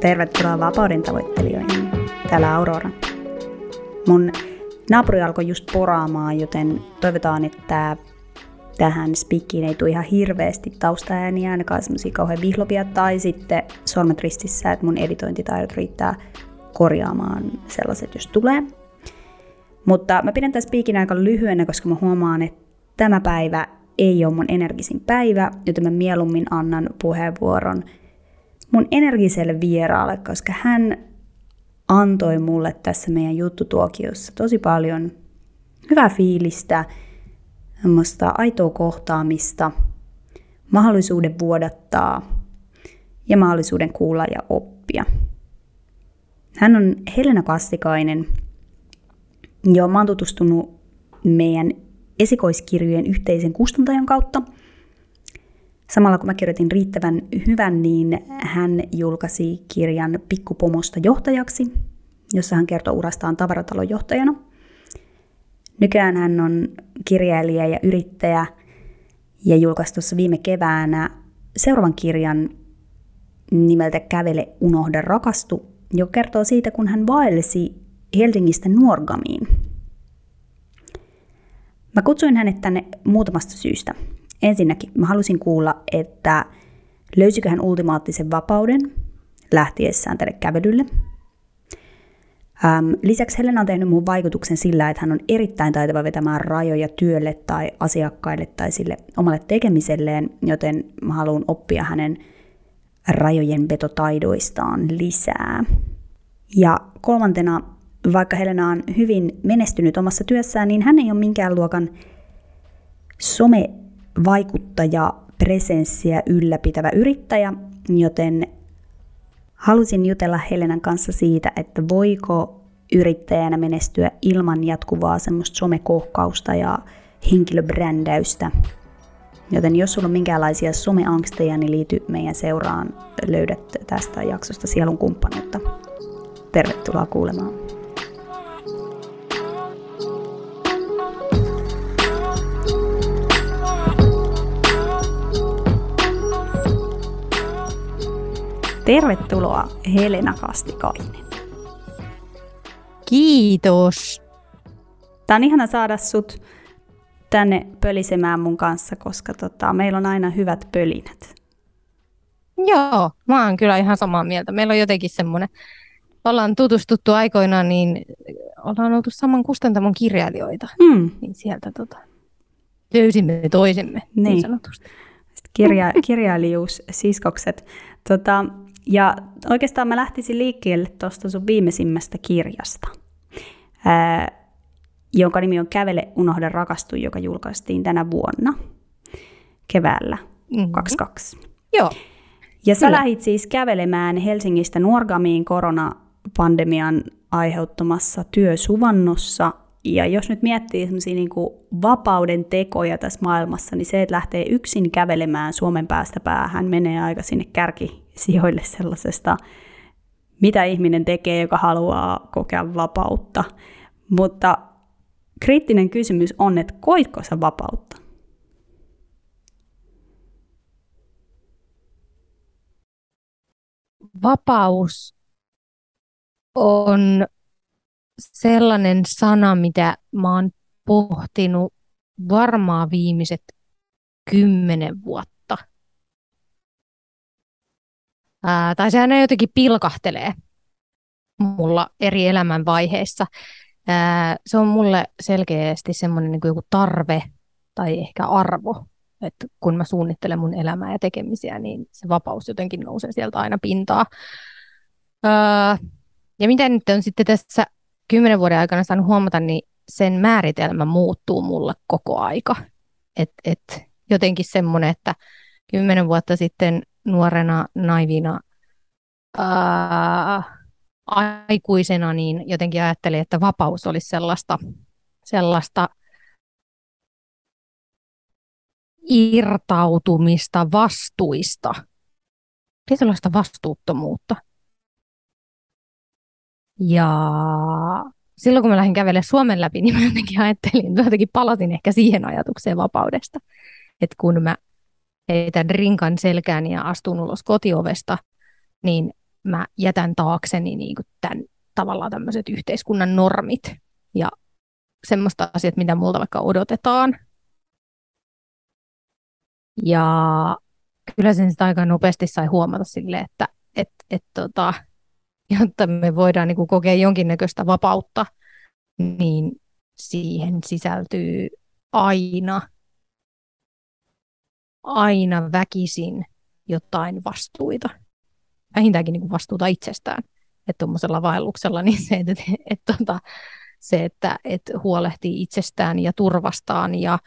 Tervetuloa vapauden tavoittelijoihin. Täällä Aurora. Mun naapuri alkoi just poraamaan, joten toivotaan, että tähän spikkiin ei tule ihan hirveästi taustaääniä, ainakaan semmoisia kauhean vihlopia, tai sitten sormet ristissä, että mun editointitaidot riittää korjaamaan sellaiset, jos tulee. Mutta mä pidän tämän spiikin aika lyhyenä, koska mä huomaan, että tämä päivä ei ole mun energisin päivä, joten mä mieluummin annan puheenvuoron mun energiselle vieraalle, koska hän antoi mulle tässä meidän juttutuokiossa tosi paljon hyvää fiilistä, semmoista aitoa kohtaamista, mahdollisuuden vuodattaa ja mahdollisuuden kuulla ja oppia. Hän on Helena Kastikainen. Joo, mä oon tutustunut meidän esikoiskirjojen yhteisen kustantajan kautta. Samalla kun mä kirjoitin riittävän hyvän, niin hän julkaisi kirjan Pikkupomosta johtajaksi, jossa hän kertoo urastaan tavaratalon johtajana. Nykyään hän on kirjailija ja yrittäjä ja julkaisi tuossa viime keväänä seuraavan kirjan nimeltä Kävele, unohda, rakastu, joka kertoo siitä, kun hän vaellesi Helsingistä Nuorgamiin. Mä kutsuin hänet tänne muutamasta syystä. Ensinnäkin mä halusin kuulla, että löysikö hän ultimaattisen vapauden lähtiessään tälle kävelylle. Lisäksi Helena on tehnyt mun vaikutuksen sillä, että hän on erittäin taitava vetämään rajoja työlle tai asiakkaille tai sille omalle tekemiselleen, joten mä haluan oppia hänen rajojen vetotaidoistaan lisää. Ja kolmantena, vaikka Helena on hyvin menestynyt omassa työssään, niin hän ei ole minkään luokan somevaikuttaja, presenssiä ylläpitävä yrittäjä, joten halusin jutella Helenan kanssa siitä, että voiko yrittäjänä menestyä ilman jatkuvaa semmoista somekohkausta ja henkilöbrändäystä. Joten jos sulla on minkäänlaisia someangsteja, niin liity meidän seuraan. Löydät tästä jaksosta sielun kumppanuutta. Tervetuloa kuulemaan. Tervetuloa Helena Kastikainen. Kiitos. Tämä on ihana saada sut tänne pölisemään mun kanssa, koska tota, meillä on aina hyvät pölinät. Joo, mä oon kyllä ihan samaa mieltä. Meillä on jotenkin semmoinen, ollaan tutustuttu aikoinaan, niin ollaan oltu saman kustantamon kirjailijoita. Mm. Niin sieltä tota, löysimme toisemme niin, niin sanotusti. Kirja, kirjailijuus, siskokset. Tota, ja oikeastaan mä lähtisin liikkeelle tuosta sun viimeisimmästä kirjasta, ää, jonka nimi on Kävele, unohda, rakastu, joka julkaistiin tänä vuonna keväällä mm-hmm. 22. Joo. Ja sä Kyllä. lähit siis kävelemään Helsingistä Nuorgamiin koronapandemian aiheuttamassa työsuvannossa. Ja jos nyt miettii semmoisia niin vapauden tekoja tässä maailmassa, niin se, että lähtee yksin kävelemään Suomen päästä päähän, menee aika sinne kärkisijoille sellaisesta, mitä ihminen tekee, joka haluaa kokea vapautta. Mutta kriittinen kysymys on, että koitko sä vapautta? Vapaus on sellainen sana, mitä mä oon pohtinut varmaan viimeiset kymmenen vuotta. Ää, tai sehän jotenkin pilkahtelee mulla eri elämänvaiheissa. Ää, se on mulle selkeästi semmoinen niin joku tarve tai ehkä arvo, että kun mä suunnittelen mun elämää ja tekemisiä, niin se vapaus jotenkin nousee sieltä aina pintaa. Ää, ja mitä nyt on sitten tässä kymmenen vuoden aikana saanut huomata, niin sen määritelmä muuttuu mulle koko aika. Et, et jotenkin semmoinen, että kymmenen vuotta sitten nuorena, naivina, ää, aikuisena, niin jotenkin ajattelin, että vapaus olisi sellaista, sellaista irtautumista vastuista, tietynlaista vastuuttomuutta. Ja silloin kun mä lähdin kävelemään Suomen läpi, niin mä jotenkin ajattelin, jotenkin palasin ehkä siihen ajatukseen vapaudesta. Että kun mä heitän rinkan selkään ja astun ulos kotiovesta, niin mä jätän taakseni niin kuin tämän, tavallaan tämmöiset yhteiskunnan normit ja semmoista asiat, mitä multa vaikka odotetaan. Ja kyllä sen sitä aika nopeasti sai huomata sille, että et, et, tota, jotta me voidaan niin kuin kokea jonkinnäköistä vapautta, niin siihen sisältyy aina, aina väkisin jotain vastuita. Vähintäänkin niin kuin vastuuta itsestään. Että tuommoisella vaelluksella niin se, että, että, että, tota, se, että, että huolehtii itsestään ja turvastaan ja,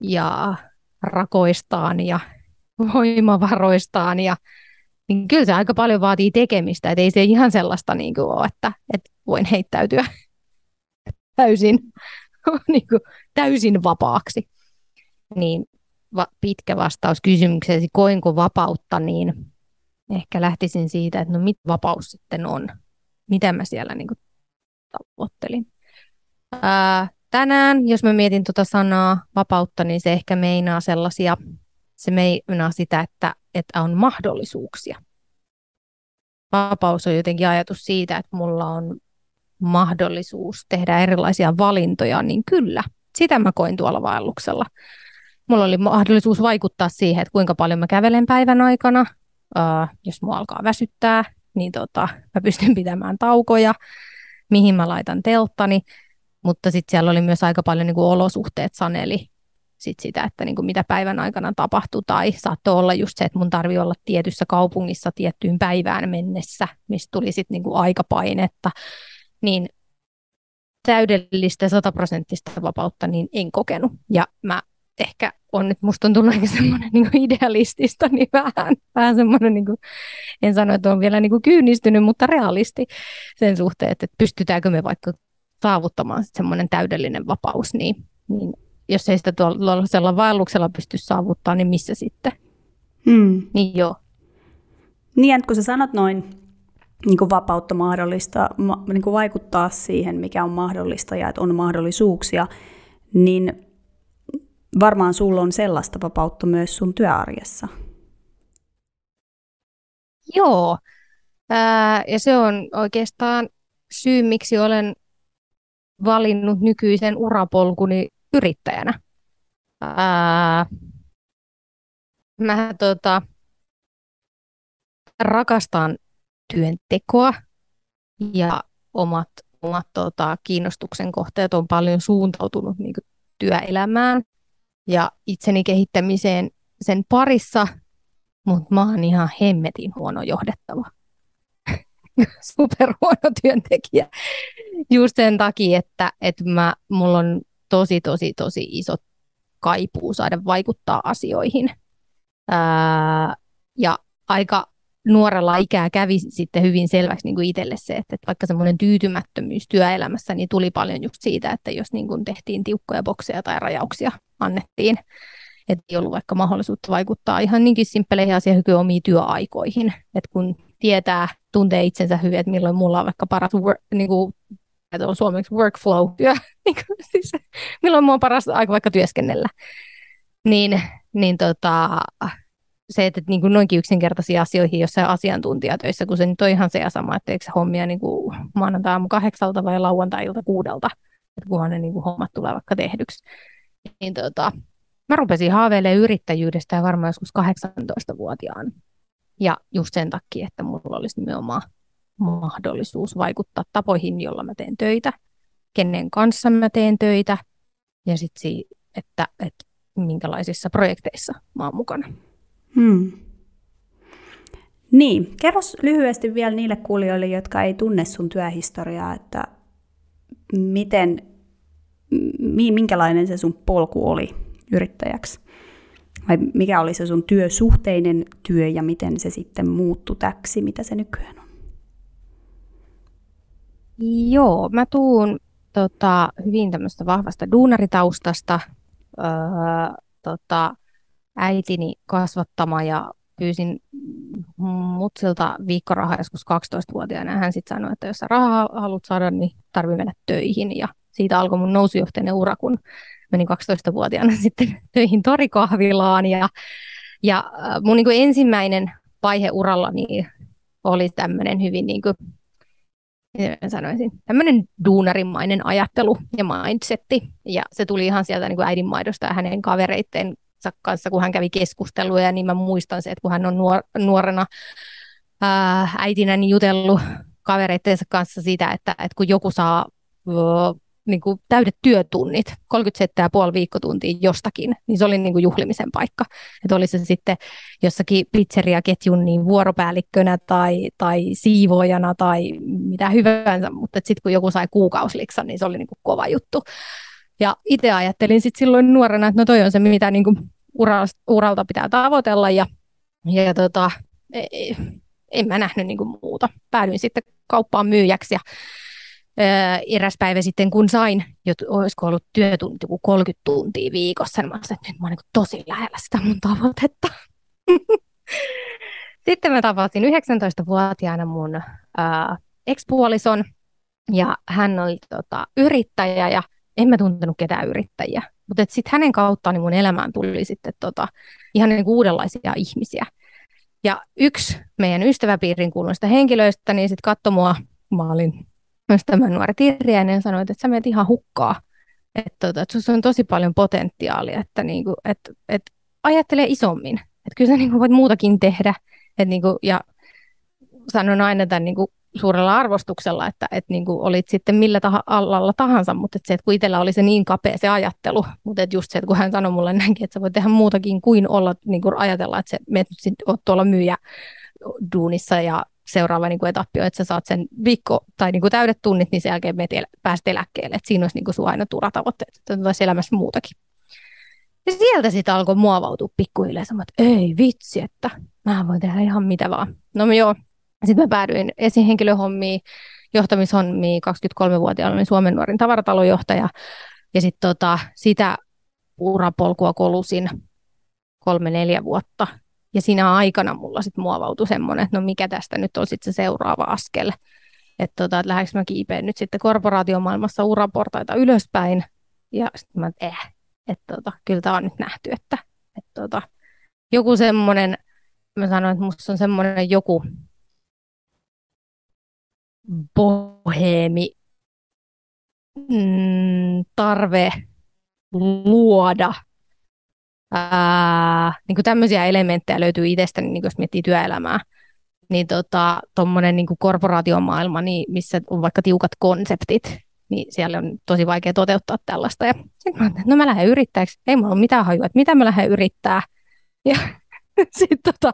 ja rakoistaan ja voimavaroistaan ja niin kyllä se aika paljon vaatii tekemistä, että ei se ihan sellaista niin kuin ole, että, että voin heittäytyä täysin, niin kuin, täysin vapaaksi. Niin va, pitkä vastaus kysymykseesi, koinko vapautta, niin ehkä lähtisin siitä, että no mitä vapaus sitten on, mitä mä siellä niin kuin, tavoittelin. Ää, tänään, jos mä mietin tuota sanaa vapautta, niin se ehkä meinaa sellaisia, se meinaa sitä, että, että on mahdollisuuksia. Vapaus on jotenkin ajatus siitä, että mulla on mahdollisuus tehdä erilaisia valintoja, niin kyllä, sitä mä koin tuolla vaelluksella. Mulla oli mahdollisuus vaikuttaa siihen, että kuinka paljon mä kävelen päivän aikana. Uh, jos mua alkaa väsyttää, niin tota, mä pystyn pitämään taukoja, mihin mä laitan telttani. Mutta sitten siellä oli myös aika paljon niin kuin olosuhteet saneli sit sitä, että niin kuin mitä päivän aikana tapahtui. Tai saattoi olla just se, että mun tarvii olla tietyssä kaupungissa tiettyyn päivään mennessä, mistä tuli sitten niin kuin aikapainetta. Niin täydellistä sataprosenttista vapautta niin en kokenut. Ja mä ehkä on nyt, musta on tullut aika semmoinen niin idealistista, niin vähän, vähän semmoinen, niin kuin, en sano, että on vielä niin kuin kyynistynyt, mutta realisti sen suhteen, että pystytäänkö me vaikka saavuttamaan semmoinen täydellinen vapaus, niin, niin jos ei sitä tuollaisella vaelluksella pysty saavuttamaan, niin missä sitten? Hmm. Niin joo. Niin, että kun sä sanot noin, niin kuin vapautta mahdollista, ma, niin kuin vaikuttaa siihen, mikä on mahdollista ja että on mahdollisuuksia, niin varmaan sulla on sellaista vapautta myös sun työarjessa. Joo, Ää, ja se on oikeastaan syy, miksi olen valinnut nykyisen urapolkuni yrittäjänä. Ää, mä tota, rakastan työntekoa ja omat, omat tota, kiinnostuksen kohteet on paljon suuntautunut niin työelämään ja itseni kehittämiseen sen parissa, mutta mä oon ihan hemmetin huono johdettava. Superhuono työntekijä. Just sen takia, että, että mä, mulla on tosi, tosi, tosi iso kaipuu saada vaikuttaa asioihin. Ää, ja aika nuorella ikää kävi sitten hyvin selväksi niin kuin itselle se, että, että vaikka semmoinen tyytymättömyys työelämässä, niin tuli paljon just siitä, että jos niin kuin tehtiin tiukkoja bokseja tai rajauksia annettiin, että ei ollut vaikka mahdollisuutta vaikuttaa ihan niinkin simppeleihin asioihin kuin omiin työaikoihin. Että kun tietää, tuntee itsensä hyvin, että milloin mulla on vaikka paras work, niin kuin, että on suomeksi workflow, työ, niin kuin, siis, milloin mulla on paras aika vaikka työskennellä, niin, niin tota, se, että niin kuin noinkin yksinkertaisia asioihin jossain asiantuntijatöissä, kun se nyt on ihan se ja sama, että eikö se hommia niin kuin maanantai aamu kahdeksalta vai lauantai-ilta kuudelta, että kunhan ne niin kuin hommat tulee vaikka tehdyksi. Niin tota, mä rupesin haaveilemaan yrittäjyydestä ja varmaan joskus 18-vuotiaan. Ja just sen takia, että mulla olisi nimenomaan mahdollisuus vaikuttaa tapoihin, jolla mä teen töitä, kenen kanssa mä teen töitä ja sitten että, että minkälaisissa projekteissa mä oon mukana. Hmm. Niin, kerros lyhyesti vielä niille kuulijoille, jotka ei tunne sun työhistoriaa, että miten, minkälainen se sun polku oli yrittäjäksi? Vai mikä oli se sun työsuhteinen työ ja miten se sitten muuttui täksi, mitä se nykyään on? Joo, mä tuun tota, hyvin tämmöistä vahvasta duunaritaustasta. Öö, tota, äitini kasvattama ja pyysin mutsilta viikkorahaa joskus 12-vuotiaana. Hän sitten sanoi, että jos sä rahaa haluat saada, niin tarvii mennä töihin. Ja siitä alkoi mun nousujohtainen ura, kun menin 12-vuotiaana sitten töihin torikahvilaan. Ja, ja äh, mun niin ensimmäinen vaihe uralla niin oli tämmöinen hyvin niin kuin, sanoisin, tämmöinen duunarimainen ajattelu ja mindsetti. Ja se tuli ihan sieltä niin kuin äidinmaidosta ja hänen kavereitten kanssa, kun hän kävi keskusteluja, niin mä muistan se, että kun hän on nuor- nuorena ää, äitinä niin jutellut kavereittensa kanssa sitä, että, että kun joku saa niin kuin täydet työtunnit, 37,5 viikkotuntia jostakin, niin se oli niin kuin juhlimisen paikka. Että oli se sitten jossakin pizzeriaketjun niin vuoropäällikkönä tai, tai siivoojana tai mitä hyvänsä, mutta sitten kun joku sai kuukausiliksan, niin se oli niin kuin kova juttu. Ja itse ajattelin sitten silloin nuorena, että no toi on se, mitä niin kuin uralta pitää tavoitella ja, ja tota, ei, en mä nähnyt niin kuin muuta. Päädyin sitten kauppaan myyjäksi ja eräs päivä sitten, kun sain, jo, olisiko ollut työtunnit joku 30 tuntia viikossa, niin mä sanoin, että nyt mä oon niin tosi lähellä sitä mun tavoitetta. sitten mä tapasin 19-vuotiaana mun ää, ekspuolison, ja hän oli tota, yrittäjä, ja en mä tuntenut ketään yrittäjiä. Mutta sitten hänen kauttaan niin mun elämään tuli sitten tota, ihan niin uudenlaisia ihmisiä. Ja yksi meidän ystäväpiirin kuuluista henkilöistä, niin sitten katsoi mua, mä olin myös tämä nuori Tirjäinen sanoi, että sä menet ihan hukkaa. Että, tota, sinussa on tosi paljon potentiaalia, että, niinku, että, että ajattele isommin. Että kyllä sä niinku voit muutakin tehdä. Että niinku, ja sanon aina tämän niinku suurella arvostuksella, että, että niinku olit sitten millä tah- alalla tahansa, mutta että se, että kun itsellä oli se niin kapea se ajattelu, mutta että just se, että kun hän sanoi mulle näinkin, että sä voit tehdä muutakin kuin olla, niin kuin ajatella, että sä menet nyt sitten, tuolla myyjä duunissa ja seuraava niin kuin etappi on, että sä saat sen viikko tai niin kuin täydet tunnit, niin sen jälkeen menet el- pääset eläkkeelle. Että siinä olisi niin kuin sun aina turatavoitteet, että olisi elämässä muutakin. Ja sieltä sitten alkoi muovautua pikkuhiljaa, että ei vitsi, että mä voin tehdä ihan mitä vaan. No joo, sitten mä päädyin esihenkilöhommiin, johtamishommiin, 23-vuotiaana olin Suomen nuorin tavaratalonjohtaja, ja sitten tota, sitä urapolkua kolusin kolme-neljä vuotta, ja siinä aikana mulla sitten muovautui semmoinen, että no mikä tästä nyt on sitten se seuraava askel. Että tota, et lähdekö mä kiipeen nyt sitten korporaatiomaailmassa uraportaita ylöspäin. Ja sitten mä, että eh, että tota, kyllä tämä on nyt nähty, että, että tota, joku semmoinen, mä sanoin, että musta on semmoinen joku boheemi mm, tarve luoda ää, niin kuin tämmöisiä elementtejä löytyy itsestäni, niin jos miettii työelämää, niin tuommoinen tota, niin korporaatiomaailma, niin missä on vaikka tiukat konseptit, niin siellä on tosi vaikea toteuttaa tällaista. Ja sitten mä no mä lähden yrittäjäksi, ei mulla ole mitään hajua, että mitä mä lähden yrittää. Ja sitten tota,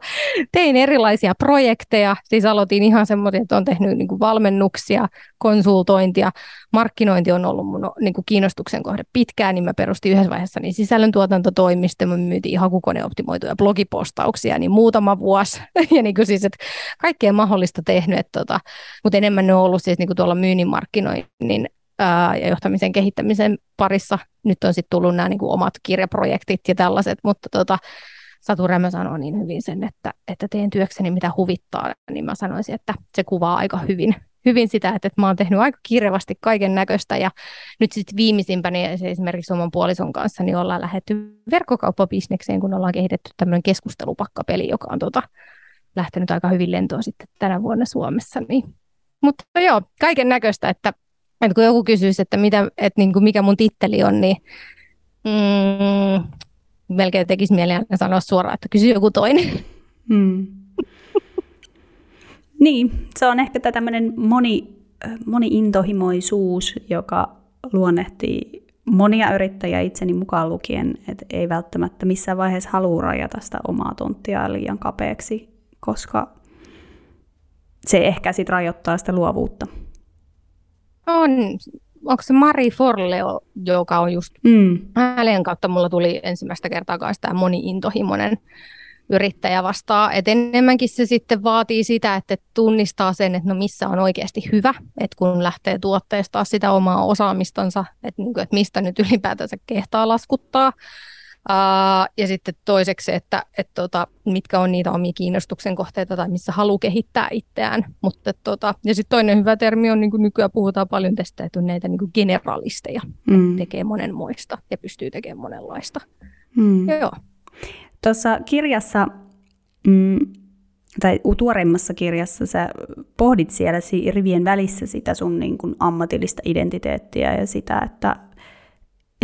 tein erilaisia projekteja, siis aloitin ihan semmoisia, että olen tehnyt niin kuin valmennuksia, konsultointia, markkinointi on ollut mun niin kuin kiinnostuksen kohde pitkään, niin mä perustin yhdessä vaiheessa niin sisällöntuotantotoimisto, mä myytiin hakukoneoptimoituja blogipostauksia niin muutama vuosi, ja niin kuin siis, että kaikkea mahdollista tehnyt, että tota, mutta enemmän ne on ollut siis niin kuin tuolla myynnin markkinoinnin ää, ja johtamisen kehittämisen parissa. Nyt on sitten tullut nämä niin omat kirjaprojektit ja tällaiset, mutta tota, Satu Rämö sanoi niin hyvin sen, että, että teen työkseni mitä huvittaa, niin mä sanoisin, että se kuvaa aika hyvin, hyvin sitä, että, että mä oon tehnyt aika kirjavasti kaiken näköistä ja nyt sitten viimeisimpäni esimerkiksi oman puolison kanssa niin ollaan lähdetty verkkokauppabisnekseen, kun ollaan kehitetty tämmöinen keskustelupakkapeli, joka on tota, lähtenyt aika hyvin lentoon sitten tänä vuonna Suomessa. Niin. Mutta joo, kaiken näköistä, että, että kun joku kysyisi, että, mitä, että niin kuin mikä mun titteli on, niin mm, melkein tekisi mieleen sanoa suoraan, että kysy joku toinen. Hmm. niin, se on ehkä tämmöinen moni, moni-intohimoisuus, joka luonnehtii monia yrittäjiä itseni mukaan lukien, että ei välttämättä missään vaiheessa halua rajata sitä omaa tonttia liian kapeaksi, koska se ehkä sitten rajoittaa sitä luovuutta. On, onko se Mari Forleo, joka on just mm. hänen kautta mulla tuli ensimmäistä kertaa kanssa tämä moni-intohimoinen yrittäjä vastaa. Et enemmänkin se sitten vaatii sitä, että tunnistaa sen, että no missä on oikeasti hyvä, että kun lähtee tuotteestaan sitä omaa osaamistansa, että, niin kuin, että mistä nyt ylipäätänsä kehtaa laskuttaa, Uh, ja sitten toiseksi, että, että tota, mitkä on niitä omia kiinnostuksen kohteita tai missä haluaa kehittää itseään. Mutta, tota, ja sitten toinen hyvä termi on, niin kuin nykyään puhutaan paljon tästä, että on näitä niin kuin generalisteja. Mm. Tekee monenmoista ja pystyy tekemään monenlaista. Mm. Joo. Tuossa kirjassa mm, tai tuoreimmassa kirjassa sä pohdit siellä rivien välissä sitä sun niin kuin ammatillista identiteettiä ja sitä, että,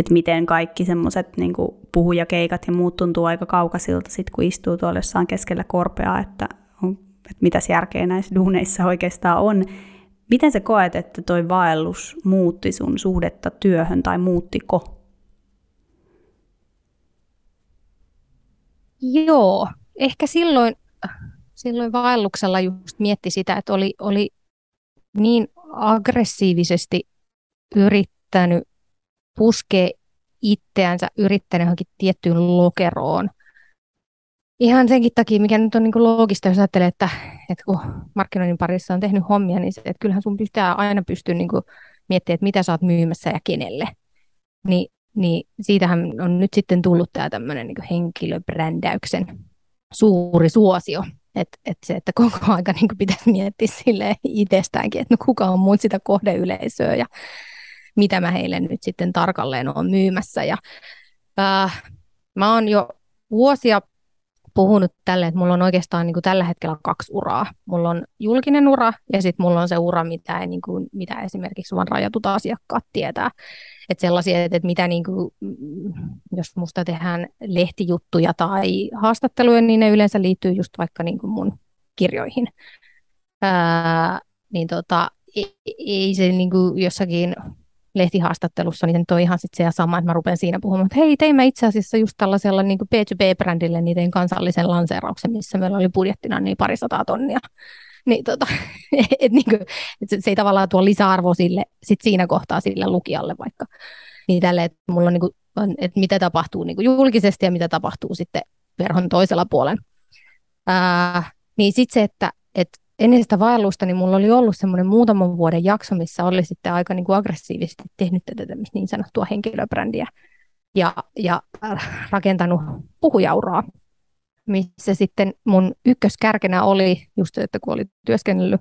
että miten kaikki semmoiset niin puhujakeikat ja muut tuntuu aika kaukaisilta sit, kun istuu tuolla jossain keskellä korpeaa, että, että mitäs järkeä näissä duuneissa oikeastaan on. Miten sä koet, että toi vaellus muutti sun suhdetta työhön tai muuttiko? Joo, ehkä silloin, silloin vaelluksella just mietti sitä, että oli, oli niin aggressiivisesti yrittänyt puskea itseänsä, yrittänyt johonkin tiettyyn lokeroon. Ihan senkin takia, mikä nyt on niin loogista, jos ajattelee, että, että kun markkinoinnin parissa on tehnyt hommia, niin se, että kyllähän sun pitää aina pystyä niin miettimään, että mitä sä oot myymässä ja kenelle. Niin niin siitähän on nyt sitten tullut tämä tämmöinen niin henkilöbrändäyksen suuri suosio. Että et se, että koko aika niin pitäisi miettiä sille itsestäänkin, että no kuka on mun sitä kohdeyleisöä ja mitä mä heille nyt sitten tarkalleen on myymässä. Ja, äh, mä oon jo vuosia puhunut tälle, että mulla on oikeastaan niin kuin tällä hetkellä kaksi uraa. Mulla on julkinen ura ja sitten mulla on se ura, mitä, ei, niin kuin, mitä esimerkiksi vain rajatut asiakkaat tietää. Että sellaisia, että mitä niin kuin, mm, jos musta tehdään lehtijuttuja tai haastatteluja, niin ne yleensä liittyy just vaikka niin kuin mun kirjoihin. Ää, niin tota, ei, ei se niin kuin jossakin lehtihaastattelussa, niin on ihan sit se ja sama, että mä rupean siinä puhumaan, että hei, teimme itse asiassa just tällaisella niin B2B-brändille niin tein kansallisen lanseerauksen, missä meillä oli budjettina niin parisataa tonnia. Niin, tota, et, niin kuin, et se, se ei tavallaan tuo lisäarvo sille, sit siinä kohtaa sille lukijalle vaikka. Niin tälle, että mulla on, niin kuin, että mitä tapahtuu niin julkisesti ja mitä tapahtuu sitten verhon toisella puolella. Ää, niin sitten se, että, että ennen sitä vaellusta niin mulla oli ollut semmoinen muutaman vuoden jakso, missä oli sitten aika niin kuin aggressiivisesti tehnyt tätä niin sanottua henkilöbrändiä ja, ja rakentanut puhujauraa, missä sitten mun ykköskärkenä oli just, että kun oli työskennellyt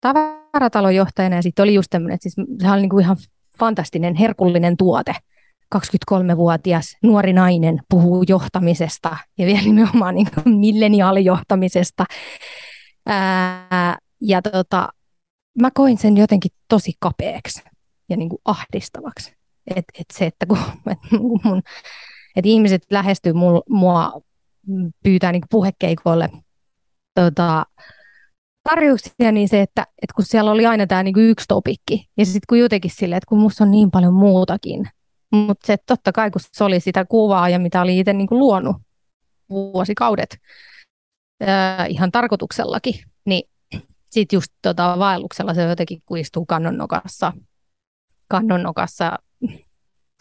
tavaratalonjohtajana ja sitten oli just tämmöinen, että siis se oli niin kuin ihan fantastinen, herkullinen tuote. 23-vuotias nuori nainen puhuu johtamisesta ja vielä nimenomaan niin milleniaalijohtamisesta Ää, ja tota, mä koin sen jotenkin tosi kapeaksi ja niin kuin ahdistavaksi. Et, et se, että kun et mun, et ihmiset lähestyy mul, mua, pyytää niin puhekeikoille tota, tarjouksia, niin se, että, että kun siellä oli aina tämä niin yksi topikki, ja sitten kun jotenkin silleen, että kun musta on niin paljon muutakin, mutta se, totta kai kun se oli sitä kuvaa ja mitä oli itse niin luonut vuosikaudet, ää, ihan tarkoituksellakin, niin sitten just tota, vaelluksella se jotenkin kuistuu kannonnokassa, kannonnokassa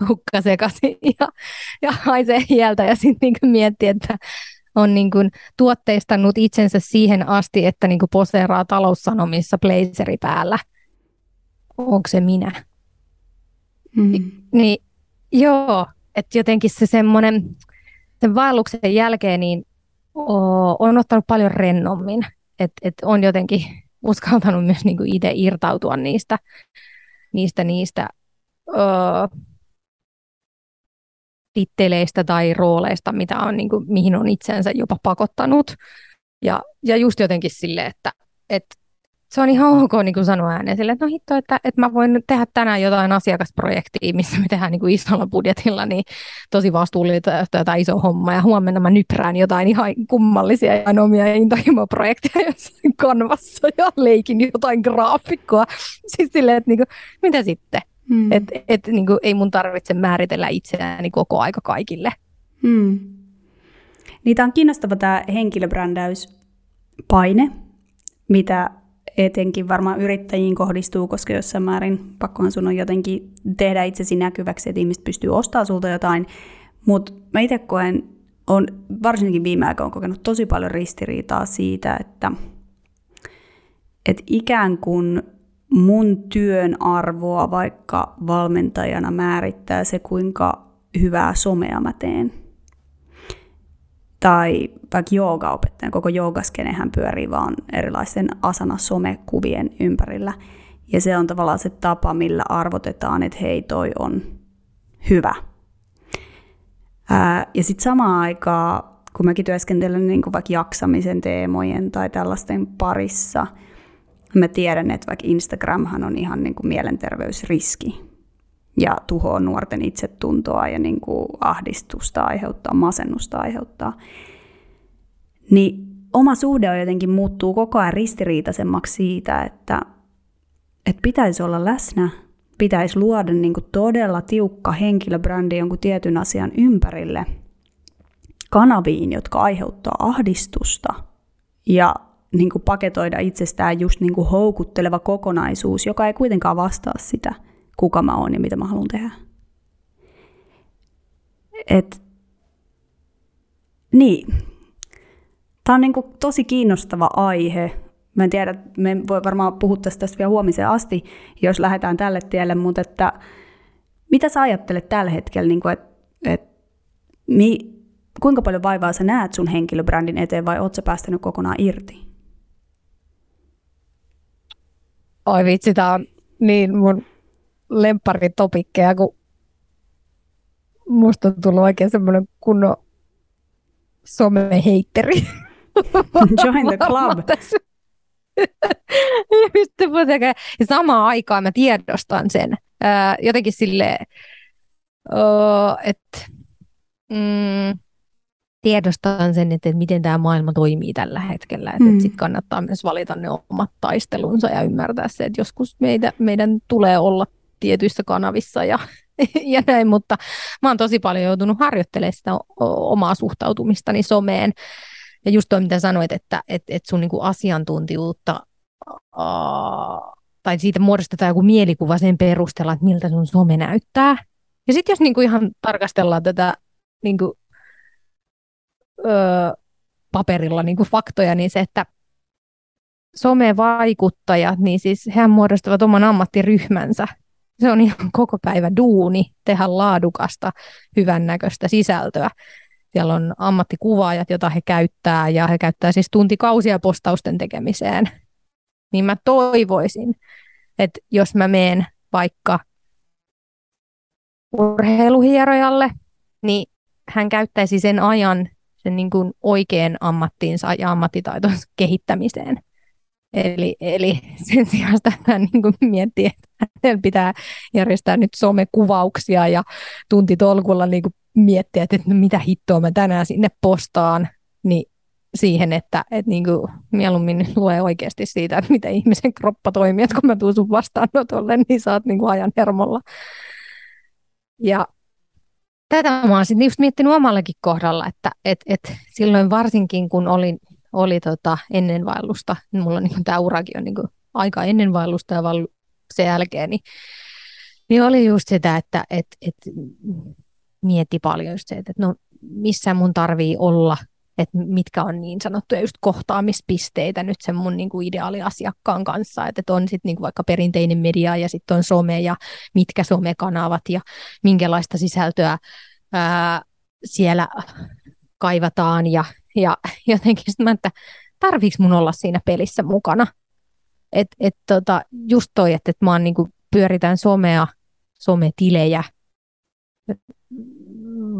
hukka sekaisin ja, ja haisee hieltä ja sitten niinku miettii, että on niinku tuotteistanut itsensä siihen asti, että niinku poseeraa taloussanomissa blazeri päällä. Onko se minä? Mm. Ni, niin joo, että jotenkin se semmoinen, sen vaelluksen jälkeen niin on ottanut paljon rennommin, että et on jotenkin uskaltanut myös niinku itse irtautua niistä, niistä, niistä öö, titteleistä tai rooleista, mitä on, niinku, mihin on itsensä jopa pakottanut. Ja, ja just jotenkin sille, että et se on ihan ok niin kuin sanoa ääneen sille, että no hitto, että, että mä voin tehdä tänään jotain asiakasprojektia, missä me tehdään niin kuin isolla budjetilla, niin tosi vastuullista jotain iso homma, ja huomenna mä nyprään jotain ihan kummallisia ja omia intohimoprojekteja jossain kanvassa ja leikin jotain graafikkoa. Siis silleen, että niin kuin, mitä sitten? Hmm. Että et, niin kuin, ei mun tarvitse määritellä itseäni koko aika kaikille. Hmm. Niitä on kiinnostava tämä henkilöbrändäyspaine, mitä etenkin varmaan yrittäjiin kohdistuu, koska jossain määrin pakkohan sun on jotenkin tehdä itsesi näkyväksi, että ihmiset pystyy ostamaan sulta jotain. Mutta mä itse koen, on varsinkin viime aikoina kokenut tosi paljon ristiriitaa siitä, että, että ikään kuin mun työn arvoa vaikka valmentajana määrittää se, kuinka hyvää somea mä teen – tai vaikka joogaopettajan, koko joogaskenehän pyörii vaan erilaisten asana-somekuvien ympärillä. Ja se on tavallaan se tapa, millä arvotetaan, että hei, toi on hyvä. Ää, ja sitten samaan aikaan, kun mäkin työskentelen niin kuin vaikka jaksamisen teemojen tai tällaisten parissa, mä tiedän, että vaikka Instagramhan on ihan niin mielenterveysriski ja tuhoaa nuorten itsetuntoa ja niin kuin ahdistusta aiheuttaa, masennusta aiheuttaa. Niin oma suhde on jotenkin muuttuu koko ajan ristiriitaisemmaksi siitä, että, että pitäisi olla läsnä, pitäisi luoda niin kuin todella tiukka henkilöbrändi jonkun tietyn asian ympärille, kanaviin, jotka aiheuttaa ahdistusta ja niin kuin paketoida itsestään just niin kuin houkutteleva kokonaisuus, joka ei kuitenkaan vastaa sitä, kuka mä oon ja mitä mä haluan tehdä. Et, niin, Tämä on niin kuin tosi kiinnostava aihe. Mä en tiedä, me voi varmaan puhua tästä vielä huomiseen asti, jos lähdetään tälle tielle, mutta että, mitä sä ajattelet tällä hetkellä, niin että, että mi, kuinka paljon vaivaa sä näet sun henkilöbrändin eteen vai oot sä päästänyt kokonaan irti? Oi vitsi, tää on niin mun lempparitopikkeja, kun musta on tullut oikein semmoinen kunnon someheitteri. Join the club. ja samaan aikaan mä tiedostan sen. jotenkin silleen, että mm, tiedostan sen, että, että miten tämä maailma toimii tällä hetkellä. Että, mm. että sitten kannattaa myös valita ne omat taistelunsa ja ymmärtää se, että joskus meitä, meidän tulee olla tietyissä kanavissa ja, ja näin, mutta mä oon tosi paljon joutunut harjoittelemaan sitä omaa suhtautumistani someen. Ja just tuo, mitä sanoit, että et, et sun niinku asiantuntijuutta tai siitä muodostetaan joku mielikuva sen perusteella, että miltä sun some näyttää. Ja sitten jos niinku ihan tarkastellaan tätä niinku, öö, paperilla niinku faktoja, niin se, että somevaikuttajat, niin siis hän muodostavat oman ammattiryhmänsä. Se on ihan koko päivä duuni tehdä laadukasta, hyvännäköistä sisältöä. Siellä on ammattikuvaajat, joita he käyttää, ja he käyttää siis tuntikausia postausten tekemiseen. Niin mä toivoisin, että jos mä meen vaikka urheiluhierojalle, niin hän käyttäisi sen ajan sen niin kuin oikean ammattiinsa ja ammattitaitonsa kehittämiseen. Eli, eli sen sijaan hän niin miettii, että hänellä pitää järjestää nyt somekuvauksia ja tuntitolkulla niin miettiä, että, että no mitä hittoa mä tänään sinne postaan, niin siihen, että, että niin kuin mieluummin lue oikeasti siitä, että miten ihmisen kroppa toimii, että kun mä tuun sun vastaanotolle, niin oot niin kuin ajan hermolla. Ja tätä mä oon sitten just miettinyt omallakin kohdalla, että et, et silloin varsinkin kun olin, oli tota ennen vaellusta, mulla niin tämä urakin on niin kuin aika ennen vaellusta ja vaellu sen jälkeen, niin, niin oli just sitä, että et, et mietti paljon just se, että no missä mun tarvii olla, että mitkä on niin sanottuja just kohtaamispisteitä nyt sen mun niin kuin ideaaliasiakkaan kanssa, että on sitten niin kuin vaikka perinteinen media ja sitten on some ja mitkä somekanavat ja minkälaista sisältöä ää, siellä kaivataan ja, ja jotenkin sitten mä, että tarviiko mun olla siinä pelissä mukana. Et, et tota, just toi, että et mä oon, niin kuin, pyöritän somea, sometilejä,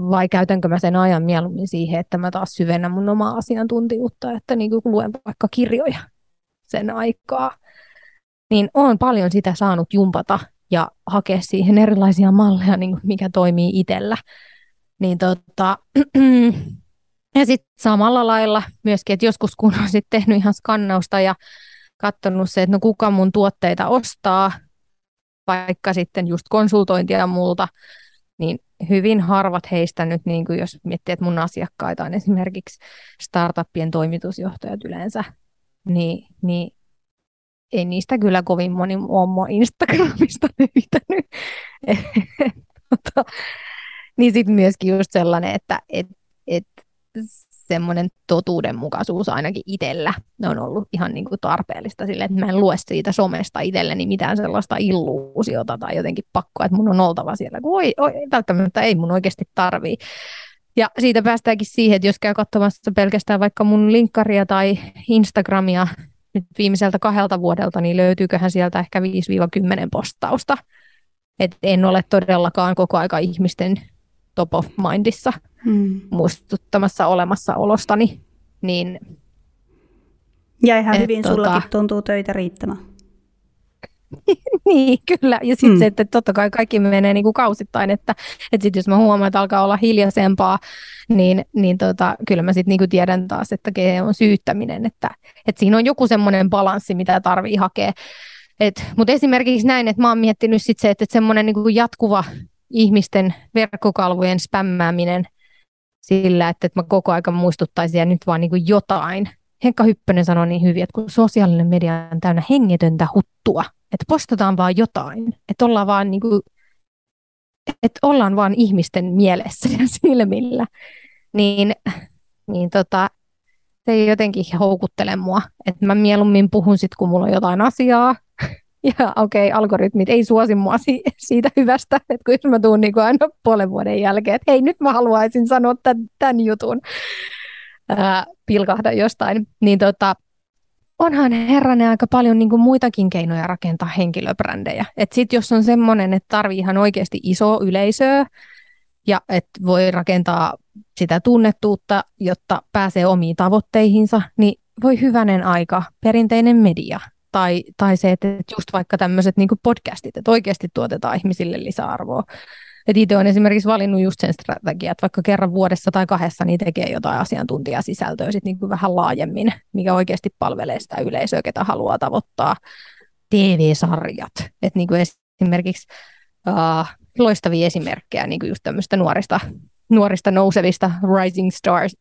vai käytänkö mä sen ajan mieluummin siihen, että mä taas syvennän mun omaa asiantuntijuutta, että niin kuin luen vaikka kirjoja sen aikaa. Niin on paljon sitä saanut jumpata ja hakea siihen erilaisia malleja, niin mikä toimii itsellä. Niin tota, ja sitten samalla lailla myöskin, että joskus kun on sitten tehnyt ihan skannausta ja katsonut se, että no kuka mun tuotteita ostaa, vaikka sitten just konsultointia multa, niin hyvin harvat heistä nyt, niin kuin jos miettii, että mun asiakkaita on esimerkiksi startuppien toimitusjohtajat yleensä, niin, niin ei niistä kyllä kovin moni ole Instagramista löytänyt. tota, niin sitten myöskin just sellainen, että et, et semmoinen totuudenmukaisuus ainakin itsellä ne on ollut ihan niin kuin tarpeellista sille, että mä en lue siitä somesta itselleni mitään sellaista illuusiota tai jotenkin pakkoa, että mun on oltava siellä, kun oi, oi, välttämättä ei mun oikeasti tarvii. Ja siitä päästäänkin siihen, että jos käy katsomassa pelkästään vaikka mun linkkaria tai Instagramia nyt viimeiseltä kahdelta vuodelta, niin löytyyköhän sieltä ehkä 5-10 postausta. Et en ole todellakaan koko aika ihmisten top of mindissa Mm. muistuttamassa olemassaolostani, niin Ja ihan Et hyvin tota- sullakin tuntuu töitä riittämään. niin, kyllä. Ja sitten Mm. se, että totta kai kaikki menee niin kuin kausittain, että, että sit jos mä huomaan, että alkaa olla hiljaisempaa, niin, niin tota, kyllä mä sitten niin tiedän taas, että kehen on syyttäminen, että, että siinä on joku semmoinen balanssi, mitä tarvii hakea. Mutta esimerkiksi näin, että mä oon miettinyt sit se, että, että semmoinen niin jatkuva ihmisten verkkokalvojen spämmääminen sillä, että, että mä koko ajan muistuttaisin ja nyt vaan niin kuin jotain. Henkka Hyppönen sanoi niin hyvin, että kun sosiaalinen media on täynnä hengetöntä huttua, että postataan vaan jotain, että ollaan vaan, niin kuin, että ollaan vaan ihmisten mielessä ja silmillä, niin, niin tota, se ei jotenkin houkuttele mua. Että mä mieluummin puhun sitten, kun mulla on jotain asiaa, ja okei, okay, algoritmit ei suosi mua si- siitä hyvästä, että kun mä tuun niin aina puolen vuoden jälkeen, että hei, nyt mä haluaisin sanoa tämän, tämän jutun, ää, pilkahda jostain, niin tota, onhan herranen aika paljon niin kuin muitakin keinoja rakentaa henkilöbrändejä. Et sit jos on semmoinen, että tarvii ihan oikeasti iso yleisöä ja että voi rakentaa sitä tunnettuutta, jotta pääsee omiin tavoitteihinsa, niin voi hyvänen aika perinteinen media tai, tai se, että just vaikka tämmöiset niin podcastit, että oikeasti tuotetaan ihmisille lisäarvoa. Et itse olen esimerkiksi valinnut just sen strategian, että vaikka kerran vuodessa tai kahdessa niin tekee jotain asiantuntijasisältöä sit niin kuin vähän laajemmin, mikä oikeasti palvelee sitä yleisöä, ketä haluaa tavoittaa. TV-sarjat, että niin kuin esimerkiksi uh, loistavia esimerkkejä niin kuin just tämmöistä nuorista, nuorista nousevista rising stars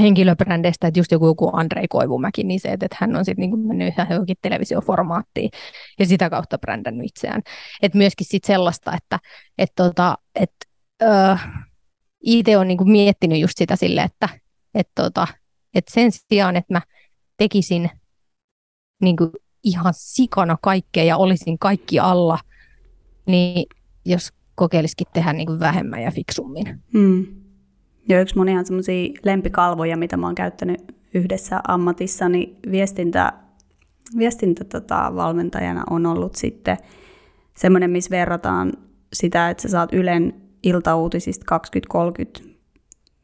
henkilöbrändeistä, että just joku, joku Andrei Koivumäki, niin se, että hän on sitten niin mennyt ihan johonkin televisioformaattiin ja sitä kautta brändännyt itseään. Että myöskin sit sellaista, että et tota, et, ö, itse on niin miettinyt just sitä sille, että et tota, et sen sijaan, että mä tekisin niin ihan sikana kaikkea ja olisin kaikki alla, niin jos kokeilisikin tehdä niin vähemmän ja fiksummin. Mm. Ja yksi mun ihan semmoisia lempikalvoja, mitä mä oon käyttänyt yhdessä ammatissani viestintä, viestintä tota, valmentajana on ollut sitten semmoinen, missä verrataan sitä, että sä saat Ylen iltauutisista 20-30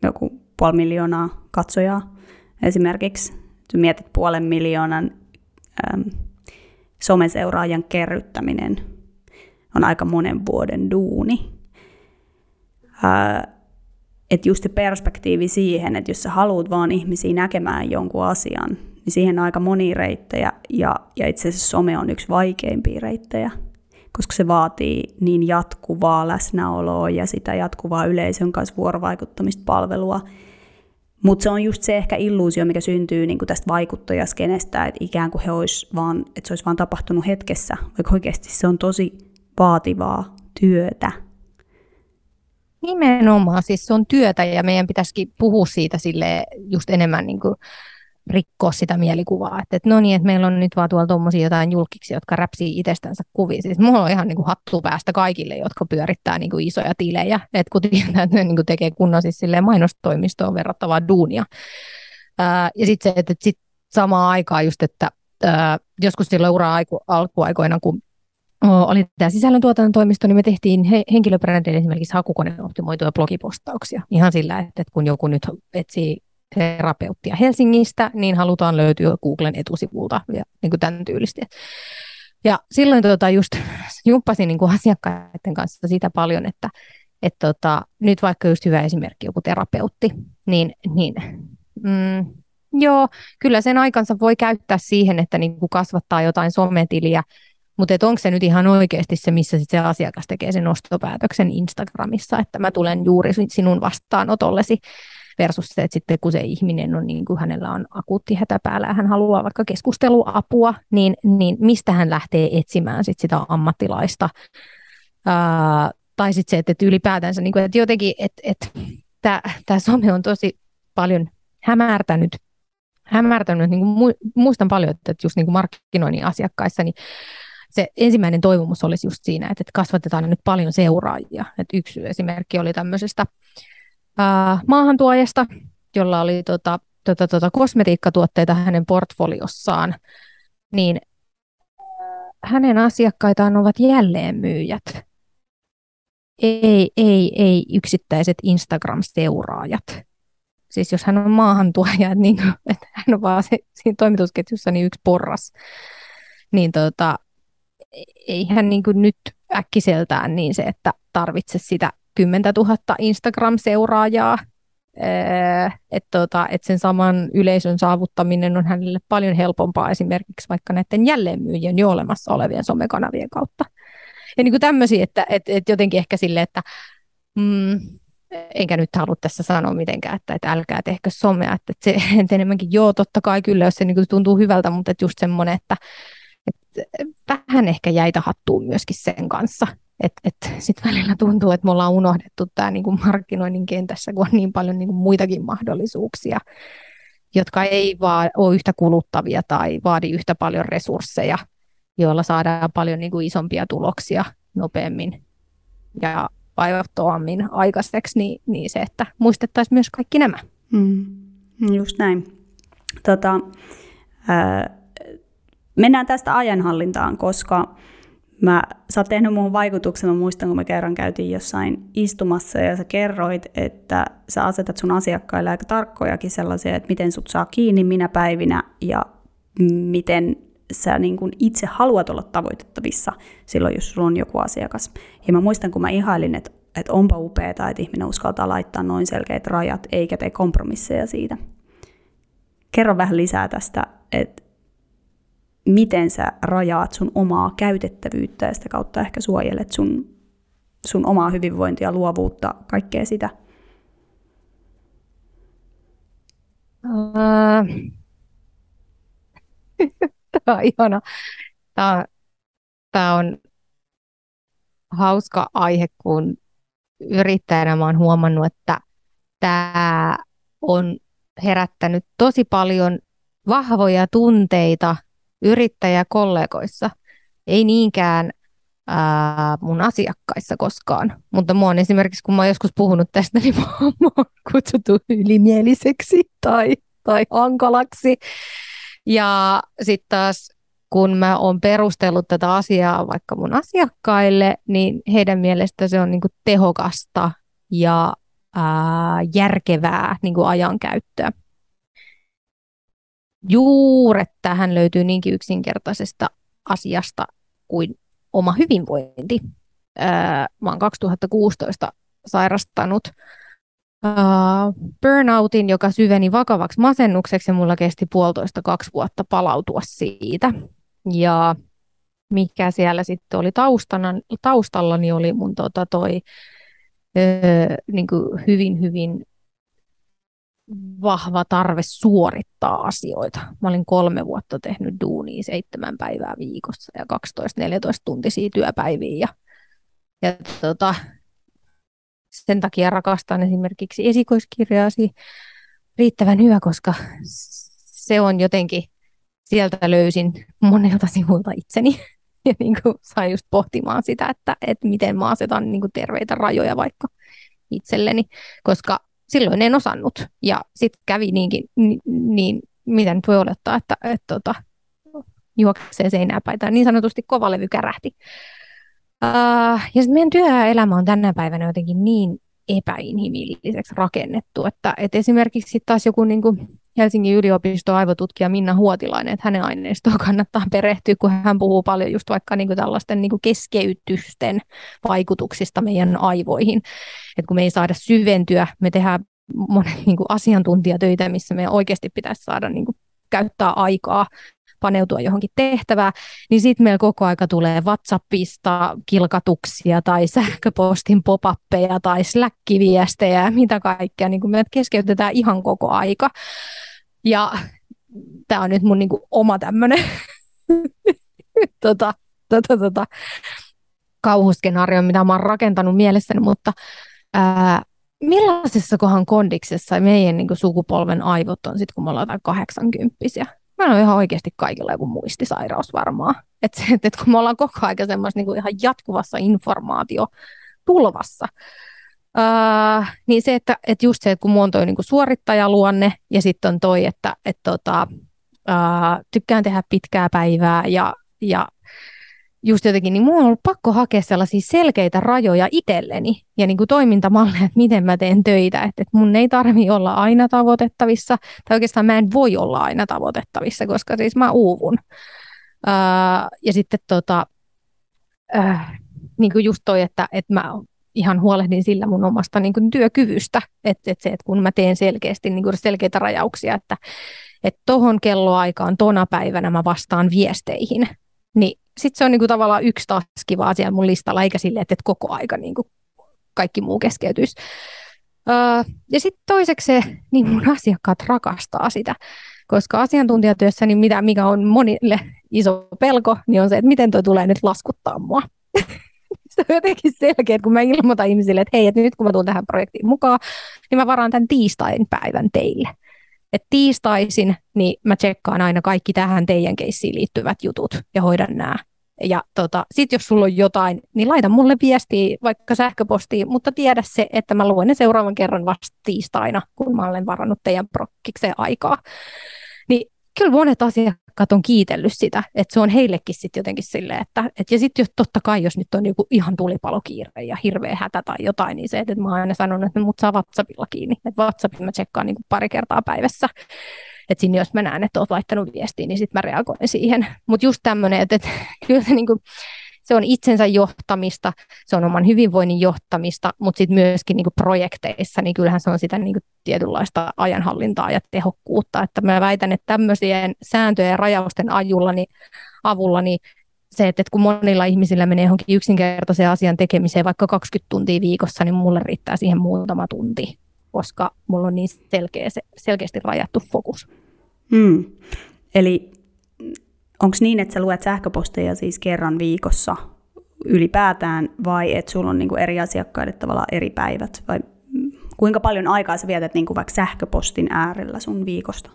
joku puoli miljoonaa katsojaa esimerkiksi. Sä mietit puolen miljoonan äm, someseuraajan kerryttäminen on aika monen vuoden duuni. Ää, että just se perspektiivi siihen, että jos sä haluat vaan ihmisiä näkemään jonkun asian, niin siihen on aika moni reittejä, ja, ja itse asiassa some on yksi vaikeimpia reittejä, koska se vaatii niin jatkuvaa läsnäoloa ja sitä jatkuvaa yleisön kanssa vuorovaikuttamista palvelua. Mutta se on just se ehkä illuusio, mikä syntyy niin tästä vaikuttajaskenestä, että ikään kuin he olisi vaan, että se olisi vaan tapahtunut hetkessä, vaikka oikeasti se on tosi vaativaa työtä. Nimenomaan, siis se on työtä ja meidän pitäisikin puhua siitä sille just enemmän niin kuin rikkoa sitä mielikuvaa, että, että no niin, että meillä on nyt vaan tuolla tuommoisia jotain julkiksi, jotka räpsii itsestänsä kuvia. Siis mulla on ihan niin kuin hattu päästä kaikille, jotka pyörittää niin kuin isoja tilejä, että kun tietää, että ne niin kuin tekee kunnon siis mainostoimistoon verrattavaa duunia. Ää, ja sitten se, että sit samaan aikaan just, että ää, joskus silloin ura alkuaikoina, kun oli tämä sisällöntuotantotoimisto, niin me tehtiin he, henkilöbrändeille esimerkiksi hakukoneoptimoituja blogipostauksia. Ihan sillä, että kun joku nyt etsii terapeuttia Helsingistä, niin halutaan löytyä Googlen etusivulta ja niin kuin tämän tyylisesti. Ja silloin tota, just jumppasin niin kuin asiakkaiden kanssa sitä paljon, että et tota, nyt vaikka just hyvä esimerkki joku terapeutti, niin, niin mm, joo, kyllä sen aikansa voi käyttää siihen, että niin kuin kasvattaa jotain sometiliä, mutta onko se nyt ihan oikeasti se, missä sit se asiakas tekee sen ostopäätöksen Instagramissa, että mä tulen juuri sinun vastaanotollesi versus se, että sitten kun se ihminen on niin kuin hänellä on akuutti hätä päällä ja hän haluaa vaikka keskusteluapua, niin, niin mistä hän lähtee etsimään sit sitä ammattilaista. Ää, tai sitten se, että, että ylipäätänsä, niin kuin, että jotenkin, että, että tämä some on tosi paljon hämärtänyt hämärtänyt, niin kuin muistan paljon, että just niin kuin markkinoinnin asiakkaissa, niin se ensimmäinen toivomus olisi just siinä, että kasvatetaan nyt paljon seuraajia. että yksi esimerkki oli tämmöisestä ää, maahantuojasta, jolla oli tota, tota, tota, kosmetiikkatuotteita hänen portfoliossaan, niin hänen asiakkaitaan ovat jälleenmyyjät. ei, ei, ei yksittäiset Instagram-seuraajat. Siis jos hän on maahantuoja, niin että hän on vaan se, siinä toimitusketjussa niin yksi porras, niin tota, ei hän niin kuin nyt äkkiseltään niin se, että tarvitse sitä 10 000 Instagram-seuraajaa, että tota, et sen saman yleisön saavuttaminen on hänelle paljon helpompaa esimerkiksi vaikka näiden jälleenmyyjien jo olemassa olevien somekanavien kautta. Ja niin kuin tämmöisiä, että et, et jotenkin ehkä sille, että mm, enkä nyt halua tässä sanoa mitenkään, että, että älkää tehkö somea, että, että se että enemmänkin joo, totta kai kyllä, jos se niin kuin tuntuu hyvältä, mutta että just semmoinen, että vähän ehkä jäitä hattuun myöskin sen kanssa, että et sitten välillä tuntuu, että me ollaan unohdettu tämä niinku markkinoinnin kentässä, kun on niin paljon niinku muitakin mahdollisuuksia, jotka ei vaan ole yhtä kuluttavia tai vaadi yhtä paljon resursseja, joilla saadaan paljon niinku isompia tuloksia nopeammin ja vaivattomammin aikaiseksi, niin, niin se, että muistettaisiin myös kaikki nämä. Mm, just näin. Tota, ää, mennään tästä ajanhallintaan, koska Mä, sä oot tehnyt muuhun vaikutuksen, mä muistan, kun me kerran käytiin jossain istumassa ja sä kerroit, että sä asetat sun asiakkaille aika tarkkojakin sellaisia, että miten sut saa kiinni minä päivinä ja miten sä niin kun itse haluat olla tavoitettavissa silloin, jos sulla on joku asiakas. Ja mä muistan, kun mä ihailin, että, että onpa upeaa, että ihminen uskaltaa laittaa noin selkeät rajat, eikä tee kompromisseja siitä. Kerro vähän lisää tästä, että miten sä rajaat sun omaa käytettävyyttä ja sitä kautta ehkä suojelet sun, sun omaa hyvinvointia, luovuutta, kaikkea sitä? Uh, tämä on ihana. Tämä, tämä on hauska aihe, kun yrittäjänä mä oon huomannut, että tämä on herättänyt tosi paljon vahvoja tunteita yrittäjäkollegoissa, ei niinkään ää, mun asiakkaissa koskaan. Mutta mua on esimerkiksi, kun mä oon joskus puhunut tästä, niin mua on kutsuttu ylimieliseksi tai, tai hankalaksi. Ja sitten taas kun mä oon perustellut tätä asiaa vaikka mun asiakkaille, niin heidän mielestä se on niinku tehokasta ja ää, järkevää niinku ajankäyttöä juuret tähän löytyy niinkin yksinkertaisesta asiasta kuin oma hyvinvointi. mä oon 2016 sairastanut burnoutin, joka syveni vakavaksi masennukseksi ja mulla kesti puolitoista kaksi vuotta palautua siitä. Ja mikä siellä sitten oli taustana, taustalla, niin oli mun tota toi, öö, niin hyvin, hyvin vahva tarve suorittaa asioita. Mä olin kolme vuotta tehnyt duunia seitsemän päivää viikossa ja 12-14 tuntisia työpäiviä. Ja, ja tota, sen takia rakastan esimerkiksi esikoiskirjaasi riittävän hyvä, koska se on jotenkin, sieltä löysin monelta sivulta itseni ja niin kuin sain just pohtimaan sitä, että, että miten mä asetan niin kuin terveitä rajoja vaikka itselleni, koska silloin en osannut. Ja sitten kävi niinkin, niin, niin mitä nyt voi olettaa, että, että tota, juoksee seinää tai niin sanotusti kova levy kärähti. Uh, ja sitten meidän työelämä on tänä päivänä jotenkin niin epäinhimilliseksi rakennettu, että, että esimerkiksi taas joku niin kuin Helsingin yliopiston aivotutkija Minna Huotilainen, että hänen aineistoon kannattaa perehtyä, kun hän puhuu paljon just vaikka niin kuin tällaisten niin kuin keskeytysten vaikutuksista meidän aivoihin. Että kun me ei saada syventyä, me tehdään monet niin asiantuntijatöitä, missä me oikeasti pitäisi saada niin kuin käyttää aikaa paneutua johonkin tehtävään, niin sitten meillä koko aika tulee WhatsAppista kilkatuksia tai sähköpostin popappeja tai Slack-viestejä ja mitä kaikkea. Niin me keskeytetään ihan koko aika. Ja tämä on nyt mun niin oma tämmöinen tota, tota, tota, kauhuskenaario, mitä mä oon rakentanut mielessäni, mutta ää, millaisessa kohan kondiksessa meidän niin sukupolven aivot on sitten, kun me ollaan jotain 80 Mä on ihan oikeasti kaikilla joku muistisairaus varmaan. Että et, et kun me ollaan koko ajan semmoisessa niin ihan jatkuvassa informaatio tulvassa, Uh, niin se, että, että just se, että kun mulla on toi niin suorittajaluonne ja sitten on toi, että et, tota, uh, tykkään tehdä pitkää päivää ja, ja just jotenkin, niin mulla on ollut pakko hakea sellaisia selkeitä rajoja itselleni ja niin kuin toimintamalleja, että miten mä teen töitä, että, että mun ei tarvi olla aina tavoitettavissa, tai oikeastaan mä en voi olla aina tavoitettavissa, koska siis mä uuvun. Öö, ja sitten tota, äh, niin kuin just toi, että, että mä ihan huolehdin sillä mun omasta niin kuin työkyvystä, että, että se, että kun mä teen selkeästi niin kuin selkeitä rajauksia, että, että tohon kelloaikaan, tona päivänä mä vastaan viesteihin, niin sitten se on niinku tavallaan yksi taas kiva asia mun listalla, eikä sille, että, koko aika niinku kaikki muu keskeytyisi. Öö, ja sitten toiseksi se, niin mun asiakkaat rakastaa sitä, koska asiantuntijatyössä, niin mitä, mikä on monille iso pelko, niin on se, että miten toi tulee nyt laskuttaa mua. se on jotenkin selkeä, kun mä ilmoitan ihmisille, että hei, että nyt kun mä tuun tähän projektiin mukaan, niin mä varaan tämän tiistain päivän teille että tiistaisin niin mä tsekkaan aina kaikki tähän teidän keissiin liittyvät jutut ja hoidan nämä. Ja tota, sit jos sulla on jotain, niin laita mulle viestiä vaikka sähköpostiin, mutta tiedä se, että mä luen ne seuraavan kerran vasta tiistaina, kun mä olen varannut teidän prokkikseen aikaa. Niin kyllä monet asiakkaat on kiitellyt sitä, että se on heillekin sitten jotenkin silleen, että et, ja sitten totta kai, jos nyt on joku ihan tulipalokiire ja hirveä hätä tai jotain, niin se, että mä oon aina sanonut, että mut saa WhatsAppilla kiinni, että WhatsAppin mä tsekkaan niin kuin pari kertaa päivässä, että sinne jos mä näen, että oot laittanut viestiä, niin sitten mä reagoin siihen. Mutta just tämmöinen, että, että kyllä se niin kuin, se on itsensä johtamista, se on oman hyvinvoinnin johtamista, mutta sitten myöskin niin projekteissa, niin kyllähän se on sitä niin tietynlaista ajanhallintaa ja tehokkuutta. Että mä väitän, että tämmöisien sääntöjen ja rajausten ajulla, niin, avulla niin se, että kun monilla ihmisillä menee johonkin yksinkertaisen asian tekemiseen vaikka 20 tuntia viikossa, niin mulle riittää siihen muutama tunti, koska mulla on niin selkeä, selkeästi rajattu fokus. Hmm. Eli onko niin, että sä luet sähköposteja siis kerran viikossa ylipäätään, vai että sulla on niinku eri asiakkaille tavallaan eri päivät, vai kuinka paljon aikaa sä vietät niinku vaikka sähköpostin äärellä sun viikosta?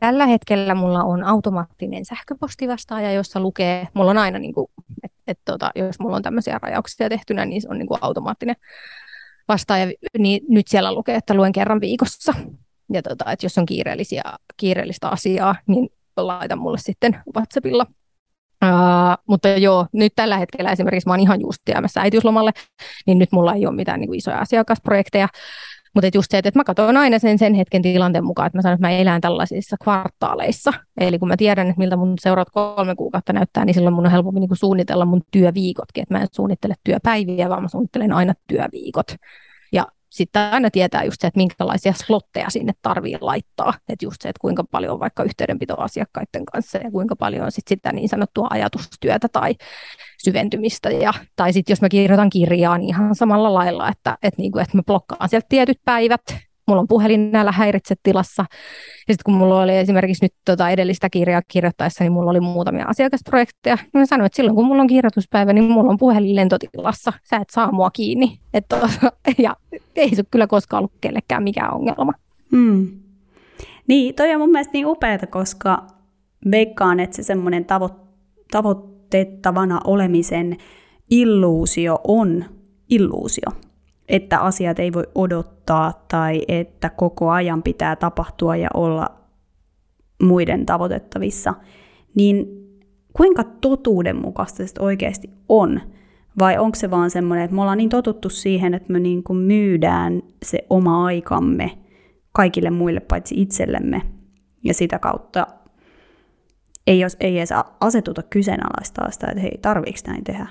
Tällä hetkellä mulla on automaattinen sähköpostivastaaja, jossa lukee, mulla on aina, niin että et, tota, jos mulla on tämmöisiä rajauksia tehtynä, niin se on niin kuin automaattinen vastaaja, niin nyt siellä lukee, että luen kerran viikossa. Ja tota, että jos on kiireellisiä, kiireellistä asiaa, niin laita mulle sitten WhatsAppilla. Uh, mutta joo, nyt tällä hetkellä esimerkiksi mä oon ihan just jäämässä äitiyslomalle, niin nyt mulla ei ole mitään niin kuin isoja asiakasprojekteja. Mutta just se, että mä katson aina sen, sen hetken tilanteen mukaan, että mä sanon, että mä elän tällaisissa kvartaaleissa. Eli kun mä tiedän, että miltä mun seuraavat kolme kuukautta näyttää, niin silloin mun on helpompi niin suunnitella mun työviikotkin. Että mä en suunnittele työpäiviä, vaan mä suunnittelen aina työviikot. Sitten aina tietää just se, että minkälaisia slotteja sinne tarvii laittaa. Että just se, että kuinka paljon on vaikka yhteydenpitoa asiakkaiden kanssa ja kuinka paljon on sit sitä niin sanottua ajatustyötä tai syventymistä. Ja, tai sitten jos mä kirjoitan kirjaa, niin ihan samalla lailla, että, että, niin kuin, että mä blokkaan sieltä tietyt päivät, mulla on puhelin näillä häiritsetilassa. Ja sitten kun mulla oli esimerkiksi nyt tota edellistä kirjaa kirjoittaessa, niin mulla oli muutamia asiakasprojekteja. Niin mä sanoin, että silloin kun mulla on kirjoituspäivä, niin mulla on puhelin lentotilassa. Sä et saa mua kiinni. Et, ja ei se kyllä koskaan ollut kellekään mikään ongelma. Hmm. Niin, toi on mun mielestä niin upeata, koska veikkaan, että se semmoinen tavo- tavoitteettavana olemisen illuusio on illuusio että asiat ei voi odottaa tai että koko ajan pitää tapahtua ja olla muiden tavoitettavissa, niin kuinka totuudenmukaista se oikeasti on? Vai onko se vaan semmoinen, että me ollaan niin totuttu siihen, että me niin kuin myydään se oma aikamme kaikille muille paitsi itsellemme, ja sitä kautta ei, jos, ei edes asetuta kyseenalaistaa sitä, että hei, tarviiko näin tehdä?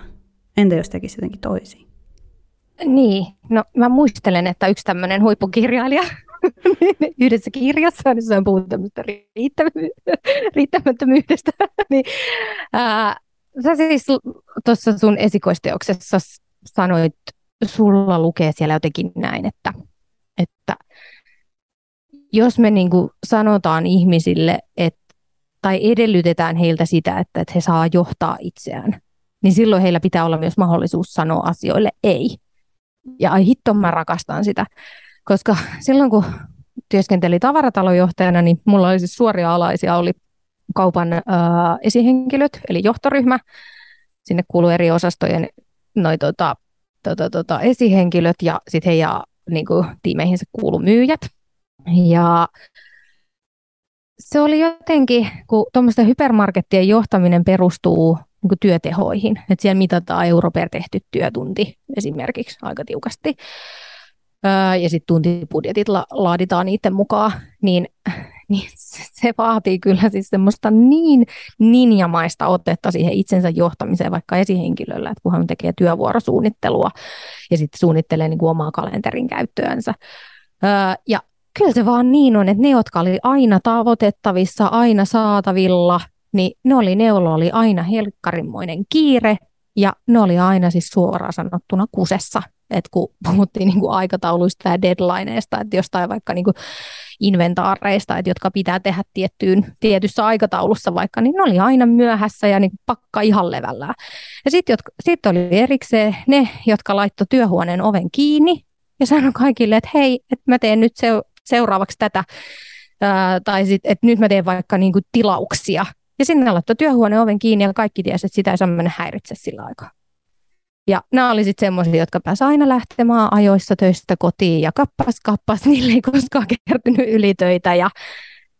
Entä jos tekisi jotenkin toisin? Niin, no mä muistelen, että yksi tämmöinen huippukirjailija yhdessä kirjassa, niin se on puhuttu tämmöistä riittämättömyydestä. niin, ää, sä siis tuossa sun esikoisteoksessa sanoit, sulla lukee siellä jotenkin näin, että, että jos me niin sanotaan ihmisille, että, tai edellytetään heiltä sitä, että, että he saa johtaa itseään, niin silloin heillä pitää olla myös mahdollisuus sanoa asioille ei. Ja ai hitto, mä rakastan sitä. Koska silloin kun työskenteli tavaratalojohtajana, niin mulla oli siis suoria alaisia, oli kaupan ää, esihenkilöt, eli johtoryhmä. Sinne kuuluu eri osastojen noi, tota, tota, tota, esihenkilöt ja sitten heidän niin kuin, tiimeihinsä kuulu myyjät. Ja se oli jotenkin, kun tuommoisten hypermarkettien johtaminen perustuu niin kuin työtehoihin. Että siellä mitataan euro per tehty työtunti esimerkiksi aika tiukasti. Öö, ja sitten tuntibudjetit la- laaditaan niiden mukaan, niin, niin se vaatii kyllä siis semmoista niin ninjamaista otetta siihen itsensä johtamiseen vaikka esihenkilöllä, että kun hän tekee työvuorosuunnittelua ja sitten suunnittelee niin kuin omaa kalenterin käyttöönsä. Öö, ja kyllä se vaan niin on, että ne, jotka oli aina tavoitettavissa, aina saatavilla, niin ne oli, aina helkkarimmoinen kiire ja ne oli aina siis suoraan sanottuna kusessa. että kun puhuttiin niin kuin aikatauluista ja deadlineista, että jostain vaikka niin kuin inventaareista, että jotka pitää tehdä tiettyyn, tietyssä aikataulussa vaikka, niin ne oli aina myöhässä ja niin pakka ihan levällään. Ja sitten sit oli erikseen ne, jotka laittoi työhuoneen oven kiinni ja sanoi kaikille, että hei, että mä teen nyt seuraavaksi tätä, ää, tai sitten, että nyt mä teen vaikka niin kuin tilauksia. Ja sinne laittoi työhuoneen oven kiinni ja kaikki tiesi, että sitä ei saa mennä häiritse sillä aikaa. Ja nämä oli sitten semmoisia, jotka pääsivät aina lähtemään ajoissa töistä kotiin ja kappas kappas, niille ei koskaan kertynyt ylitöitä. Ja,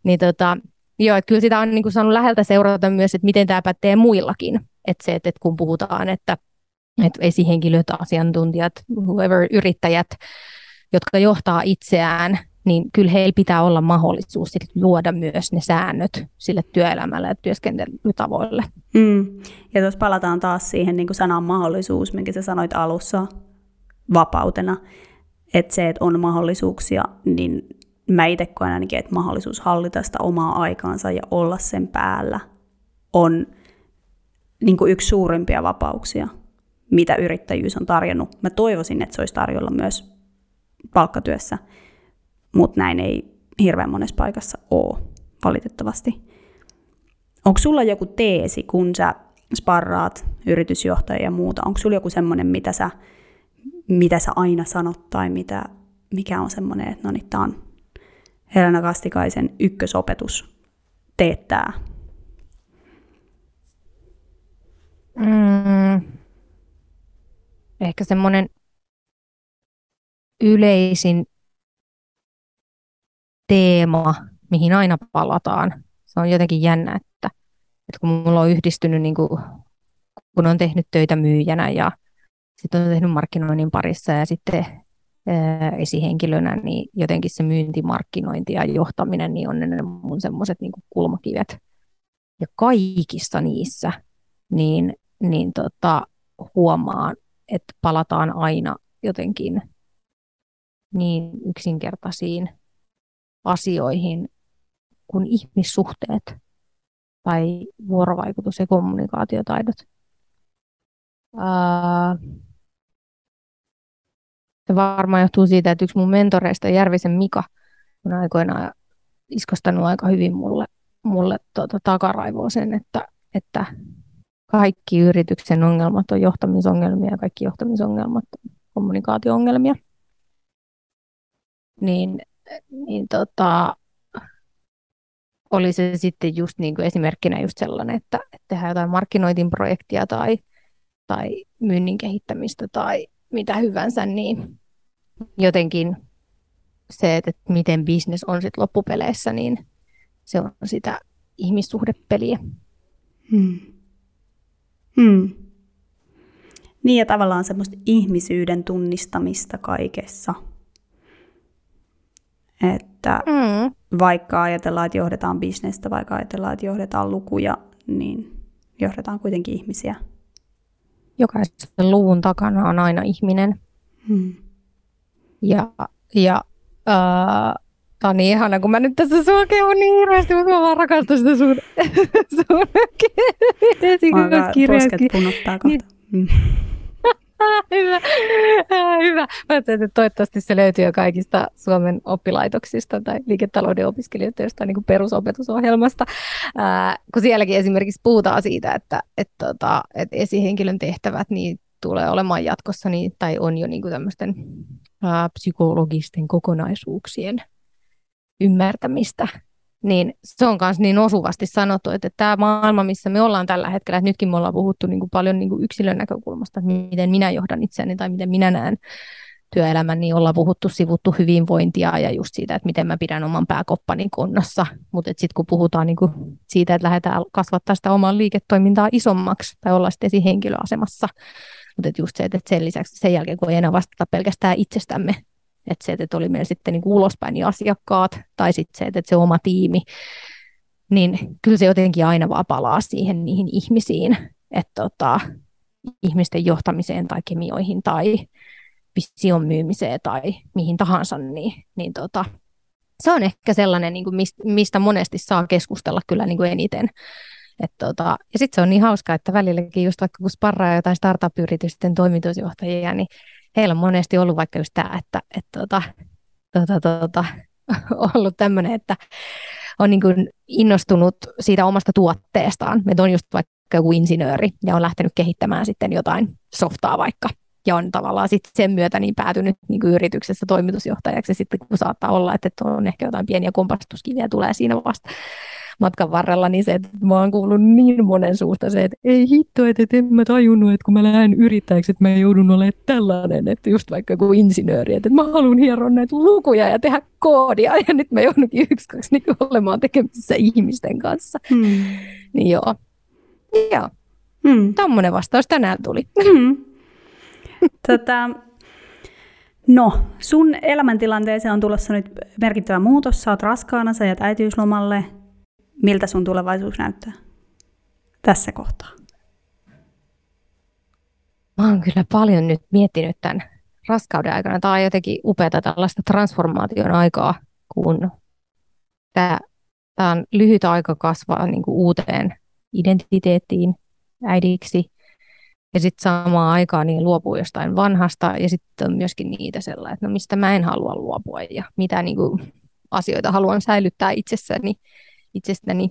niin tota, joo, että kyllä sitä on niin kuin saanut läheltä seurata myös, että miten tämä pätee muillakin. Että se, että kun puhutaan, että, että esihenkilöt, asiantuntijat, whoever, yrittäjät, jotka johtaa itseään, niin kyllä heillä pitää olla mahdollisuus luoda myös ne säännöt sille työelämälle ja työskentelytavoille. Mm. Ja tuossa palataan taas siihen niin sanan mahdollisuus, minkä sä sanoit alussa vapautena, että se, että on mahdollisuuksia, niin mä itse koen ainakin, että mahdollisuus hallita sitä omaa aikaansa ja olla sen päällä on niin kuin yksi suurimpia vapauksia, mitä yrittäjyys on tarjonnut. Mä toivoisin, että se olisi tarjolla myös palkkatyössä mutta näin ei hirveän monessa paikassa ole, valitettavasti. Onko sulla joku teesi, kun sä sparraat yritysjohtajia ja muuta? Onko sulla joku semmoinen, mitä sä, mitä sä aina sanot tai mitä, mikä on semmoinen, että no niin, tämä on Helena Kastikaisen ykkösopetus teettää? Mm, ehkä semmoinen yleisin teema, mihin aina palataan. Se on jotenkin jännä, että, että kun mulla on yhdistynyt, niin kuin, kun on tehnyt töitä myyjänä ja sitten on tehnyt markkinoinnin parissa ja sitten ää, esihenkilönä, niin jotenkin se myynti, markkinointi ja johtaminen niin on ne mun semmoiset niin kulmakivet. Ja kaikissa niissä niin, niin tota, huomaan, että palataan aina jotenkin niin yksinkertaisiin asioihin kuin ihmissuhteet tai vuorovaikutus- ja kommunikaatiotaidot. se varmaan johtuu siitä, että yksi mun mentoreista, Järvisen Mika, on aikoinaan iskostanut aika hyvin mulle, mulle tuota, takaraivoa sen, että, että kaikki yrityksen ongelmat on johtamisongelmia ja kaikki johtamisongelmat on kommunikaatio-ongelmia. Niin niin tota, oli se sitten just niin kuin esimerkkinä just sellainen, että, että tehdään jotain markkinointiprojektia tai, tai myynnin kehittämistä tai mitä hyvänsä, niin jotenkin se, että miten business on sitten loppupeleissä, niin se on sitä ihmissuhdepeliä. Hmm. Hmm. Niin ja tavallaan semmoista ihmisyyden tunnistamista kaikessa – että mm. vaikka ajatellaan, että johdetaan bisnestä, vaikka ajatellaan, että johdetaan lukuja, niin johdetaan kuitenkin ihmisiä. Jokaisen luvun takana on aina ihminen. Hmm. Ja, ja äh, Tämä on niin ihana, kun mä nyt tässä sua kehun niin hirveästi, mutta mä vaan rakastan sitä sun, sun kirjaa. Posket punottaa kohta. Niin. Mm. hyvä, hyvä. Mä että toivottavasti se löytyy jo kaikista Suomen oppilaitoksista tai liiketalouden opiskelijoista jostain niin kuin perusopetusohjelmasta, ää, kun sielläkin esimerkiksi puhutaan siitä, että, että, tota, että esihenkilön tehtävät niin tulee olemaan jatkossa niin, tai on jo niin kuin tämmöisten psykologisten kokonaisuuksien ymmärtämistä niin se on myös niin osuvasti sanottu, että tämä maailma, missä me ollaan tällä hetkellä, että nytkin me ollaan puhuttu niin kuin paljon niin kuin yksilön näkökulmasta, että miten minä johdan itseäni tai miten minä näen työelämän, niin ollaan puhuttu, sivuttu hyvinvointia ja just siitä, että miten mä pidän oman pääkoppani kunnossa. Mutta sitten kun puhutaan niinku siitä, että lähdetään kasvattaa sitä omaa liiketoimintaa isommaksi tai olla sitten esihenkilöasemassa, mutta just se, että sen lisäksi sen jälkeen, kun ei enää vastata pelkästään itsestämme, että se, että oli meillä sitten niin ulospäin niin asiakkaat tai sitten se, että se oma tiimi, niin kyllä se jotenkin aina vaan palaa siihen niihin ihmisiin, että tota, ihmisten johtamiseen tai kemioihin tai vision myymiseen tai mihin tahansa, niin, niin tota, se on ehkä sellainen, niin kuin mistä monesti saa keskustella kyllä niin kuin eniten. Et tota, ja sitten se on niin hauska, että välilläkin just vaikka kun sparraa jotain startup-yritysten toimitusjohtajia, niin heillä on monesti ollut vaikka just tämä, että et tota, tota, tota, ollut tämmöinen, että on niin kuin innostunut siitä omasta tuotteestaan. Että on just vaikka joku insinööri ja on lähtenyt kehittämään sitten jotain softaa vaikka. Ja on tavallaan sitten sen myötä niin päätynyt niin kuin yrityksessä toimitusjohtajaksi. Ja sitten kun saattaa olla, että on ehkä jotain pieniä kompastuskiviä tulee siinä vasta matkan varrella, niin se, että mä oon kuullut niin monen suusta se, että ei hitto, että, että en mä tajunnut, että kun mä lähden yrittäjäksi, että mä joudun olemaan tällainen, että just vaikka joku insinööri, että mä haluan hieroa näitä lukuja ja tehdä koodia, ja nyt mä joudunkin yksi, kaksi niin olemaan tekemisissä ihmisten kanssa. Hmm. Niin joo. Joo. Hmm. Tuommoinen vastaus tänään tuli. Hmm. Tätä, no, sun elämäntilanteeseen on tulossa nyt merkittävä muutos. Sä oot raskaana, sä jäät äitiyslomalle miltä sun tulevaisuus näyttää tässä kohtaa? Mä oon kyllä paljon nyt miettinyt tämän raskauden aikana. Tämä on jotenkin upeata tällaista transformaation aikaa, kun tämä, on lyhyt aika kasvaa niin kuin uuteen identiteettiin äidiksi. Ja sitten samaan aikaan niin luopuu jostain vanhasta ja sitten on myöskin niitä sellaisia, että no mistä mä en halua luopua ja mitä niin kuin, asioita haluan säilyttää itsessäni itsestäni.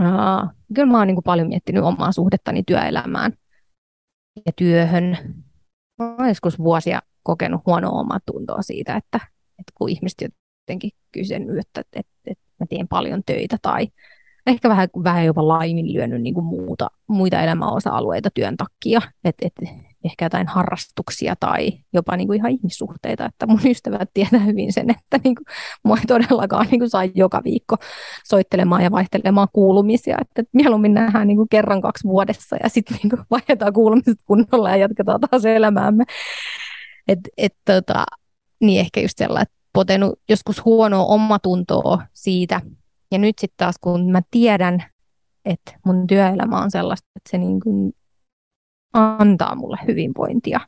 Uh, kyllä mä oon niin kuin paljon miettinyt omaa suhdettani työelämään ja työhön. Mä oon joskus vuosia kokenut huonoa omaa tuntoa siitä, että, että kun ihmiset jotenkin kysynyt, että, että, että mä teen paljon töitä tai ehkä vähän, vähän jopa laiminlyönyt niin kuin muuta, muita elämäosa-alueita työn takia. että et, ehkä jotain harrastuksia tai jopa niin kuin ihan ihmissuhteita, että mun ystävät tietää hyvin sen, että niin kuin, mua ei todellakaan niin kuin saa joka viikko soittelemaan ja vaihtelemaan kuulumisia, että mieluummin nähdään niin kuin kerran kaksi vuodessa ja sitten niin vaihdetaan kuulumiset kunnolla ja jatketaan taas elämäämme. Et, et, tota, niin ehkä just sellainen, potenut joskus huonoa omatuntoa siitä, ja nyt sitten taas kun mä tiedän, että mun työelämä on sellaista, että se niin kuin antaa mulle hyvinvointia,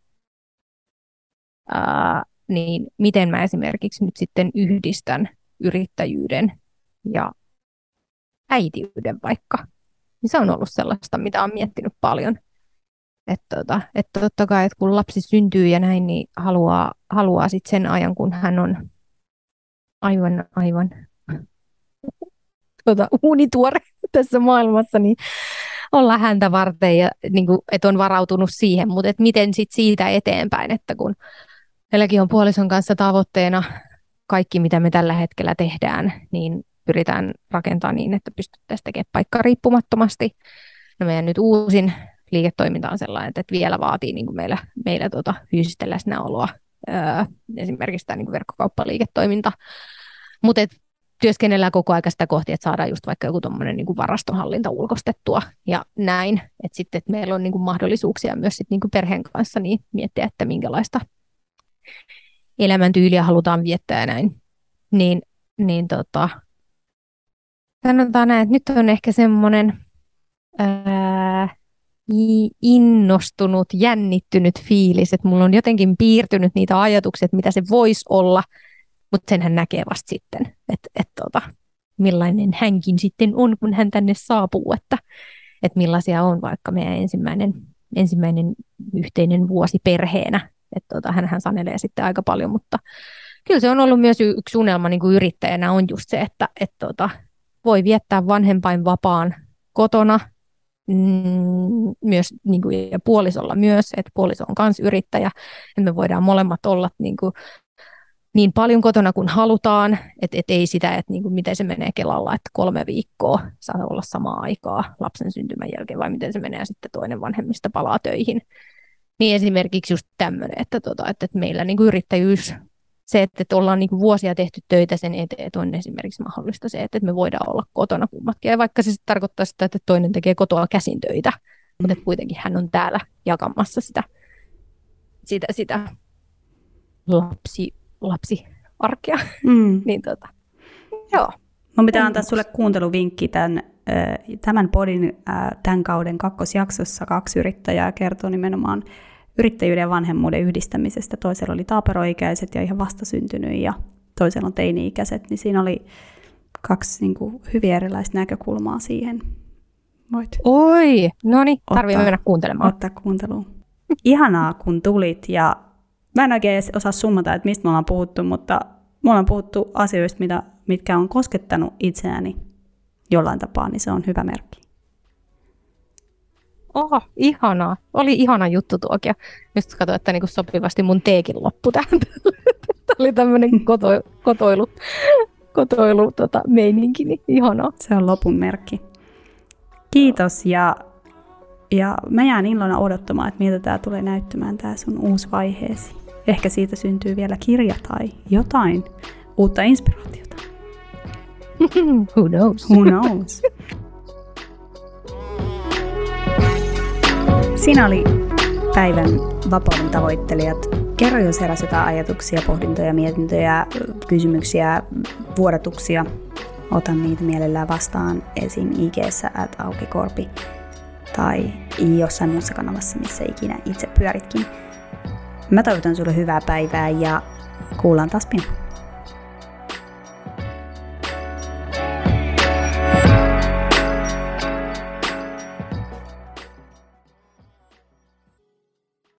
ää, niin miten mä esimerkiksi nyt sitten yhdistän yrittäjyyden ja äitiyden vaikka. Niin se on ollut sellaista, mitä olen miettinyt paljon. Että tota, et totta kai, että kun lapsi syntyy ja näin, niin haluaa, haluaa sitten sen ajan, kun hän on aivan, aivan tuota, uunituore tässä maailmassa, niin olla häntä varten ja niin kuin, että on varautunut siihen, mutta että miten sit siitä eteenpäin, että kun meilläkin on puolison kanssa tavoitteena kaikki, mitä me tällä hetkellä tehdään, niin pyritään rakentamaan niin, että pystyttäisiin tekemään paikka riippumattomasti. No meidän nyt uusin liiketoiminta on sellainen, että vielä vaatii niin kuin meillä, meillä tuota fyysistä läsnäoloa, öö, esimerkiksi tämä niin kuin verkkokauppaliiketoiminta. Mutta työskennellään koko ajan sitä kohti, että saadaan just vaikka joku tuommoinen niin varastohallinta ulkostettua ja näin. Että sitten että meillä on niin kuin mahdollisuuksia myös sit niin kuin perheen kanssa niin miettiä, että minkälaista elämäntyyliä halutaan viettää ja näin. Niin, niin tota, sanotaan näin, että nyt on ehkä semmoinen innostunut, jännittynyt fiilis, että mulla on jotenkin piirtynyt niitä ajatuksia, että mitä se voisi olla – mutta sen hän näkee vasta sitten, että et, tota, millainen hänkin sitten on, kun hän tänne saapuu, että et millaisia on vaikka meidän ensimmäinen, ensimmäinen yhteinen vuosi perheenä. Että tota, hän sanelee sitten aika paljon, mutta kyllä se on ollut myös yksi unelma niin kuin yrittäjänä on just se, että et tota, voi viettää vanhempain vapaan kotona, mm, myös niin kuin, ja puolisolla myös, että puoliso on myös yrittäjä, että me voidaan molemmat olla niin kuin, niin paljon kotona kuin halutaan, että et ei sitä, että niin kuin miten se menee Kelalla, että kolme viikkoa saa olla samaa aikaa lapsen syntymän jälkeen, vai miten se menee, ja sitten toinen vanhemmista palaa töihin. Niin esimerkiksi just tämmöinen, että, tota, että, että meillä niin kuin yrittäjyys, se, että, että ollaan niin kuin vuosia tehty töitä sen eteen, että on esimerkiksi mahdollista se, että me voidaan olla kotona kummatkin. Ja vaikka se tarkoittaa sitä, että toinen tekee kotoa käsin töitä, mm. mutta että kuitenkin hän on täällä jakamassa sitä, sitä, sitä lapsi, lapsiarkea. Mm. niin tota, joo. Mun pitää antaa sulle kuunteluvinkki tämän, tämän podin tämän kauden kakkosjaksossa. Kaksi yrittäjää kertoo nimenomaan yrittäjyyden ja vanhemmuuden yhdistämisestä. Toisella oli taaperoikäiset ja ihan vastasyntynyt ja toisella on teini-ikäiset. Niin siinä oli kaksi niin kuin, hyvin erilaista näkökulmaa siihen. Voit Oi, no niin, tarvii mennä kuuntelemaan. Ottaa kuunteluun. Ihanaa, kun tulit ja mä en oikein osaa summata, että mistä me ollaan puhuttu, mutta me ollaan puhuttu asioista, mitä, mitkä on koskettanut itseäni jollain tapaa, niin se on hyvä merkki. Oho, ihanaa. Oli ihana juttu tuokin. Just katsoin, että niinku sopivasti mun teekin loppu tähän. Tämä oli tämmöinen koto, kotoilu, kotoilu tota, meininki, niin ihanaa. Se on lopun merkki. Kiitos ja, ja mä jään illona odottamaan, että miltä tämä tulee näyttämään tämä sun uusi vaiheesi. Ehkä siitä syntyy vielä kirja tai jotain uutta inspiraatiota. Who knows? Who knows? Siinä oli päivän vapauden tavoittelijat. Kerro, jos heräsi jotain ajatuksia, pohdintoja, mietintöjä, kysymyksiä, vuodatuksia. Otan niitä mielellään vastaan esim. ig at aukikorpi tai jossain muussa kanavassa, missä ikinä itse pyöritkin. Mä toivotan sulle hyvää päivää ja kuullaan taas pian.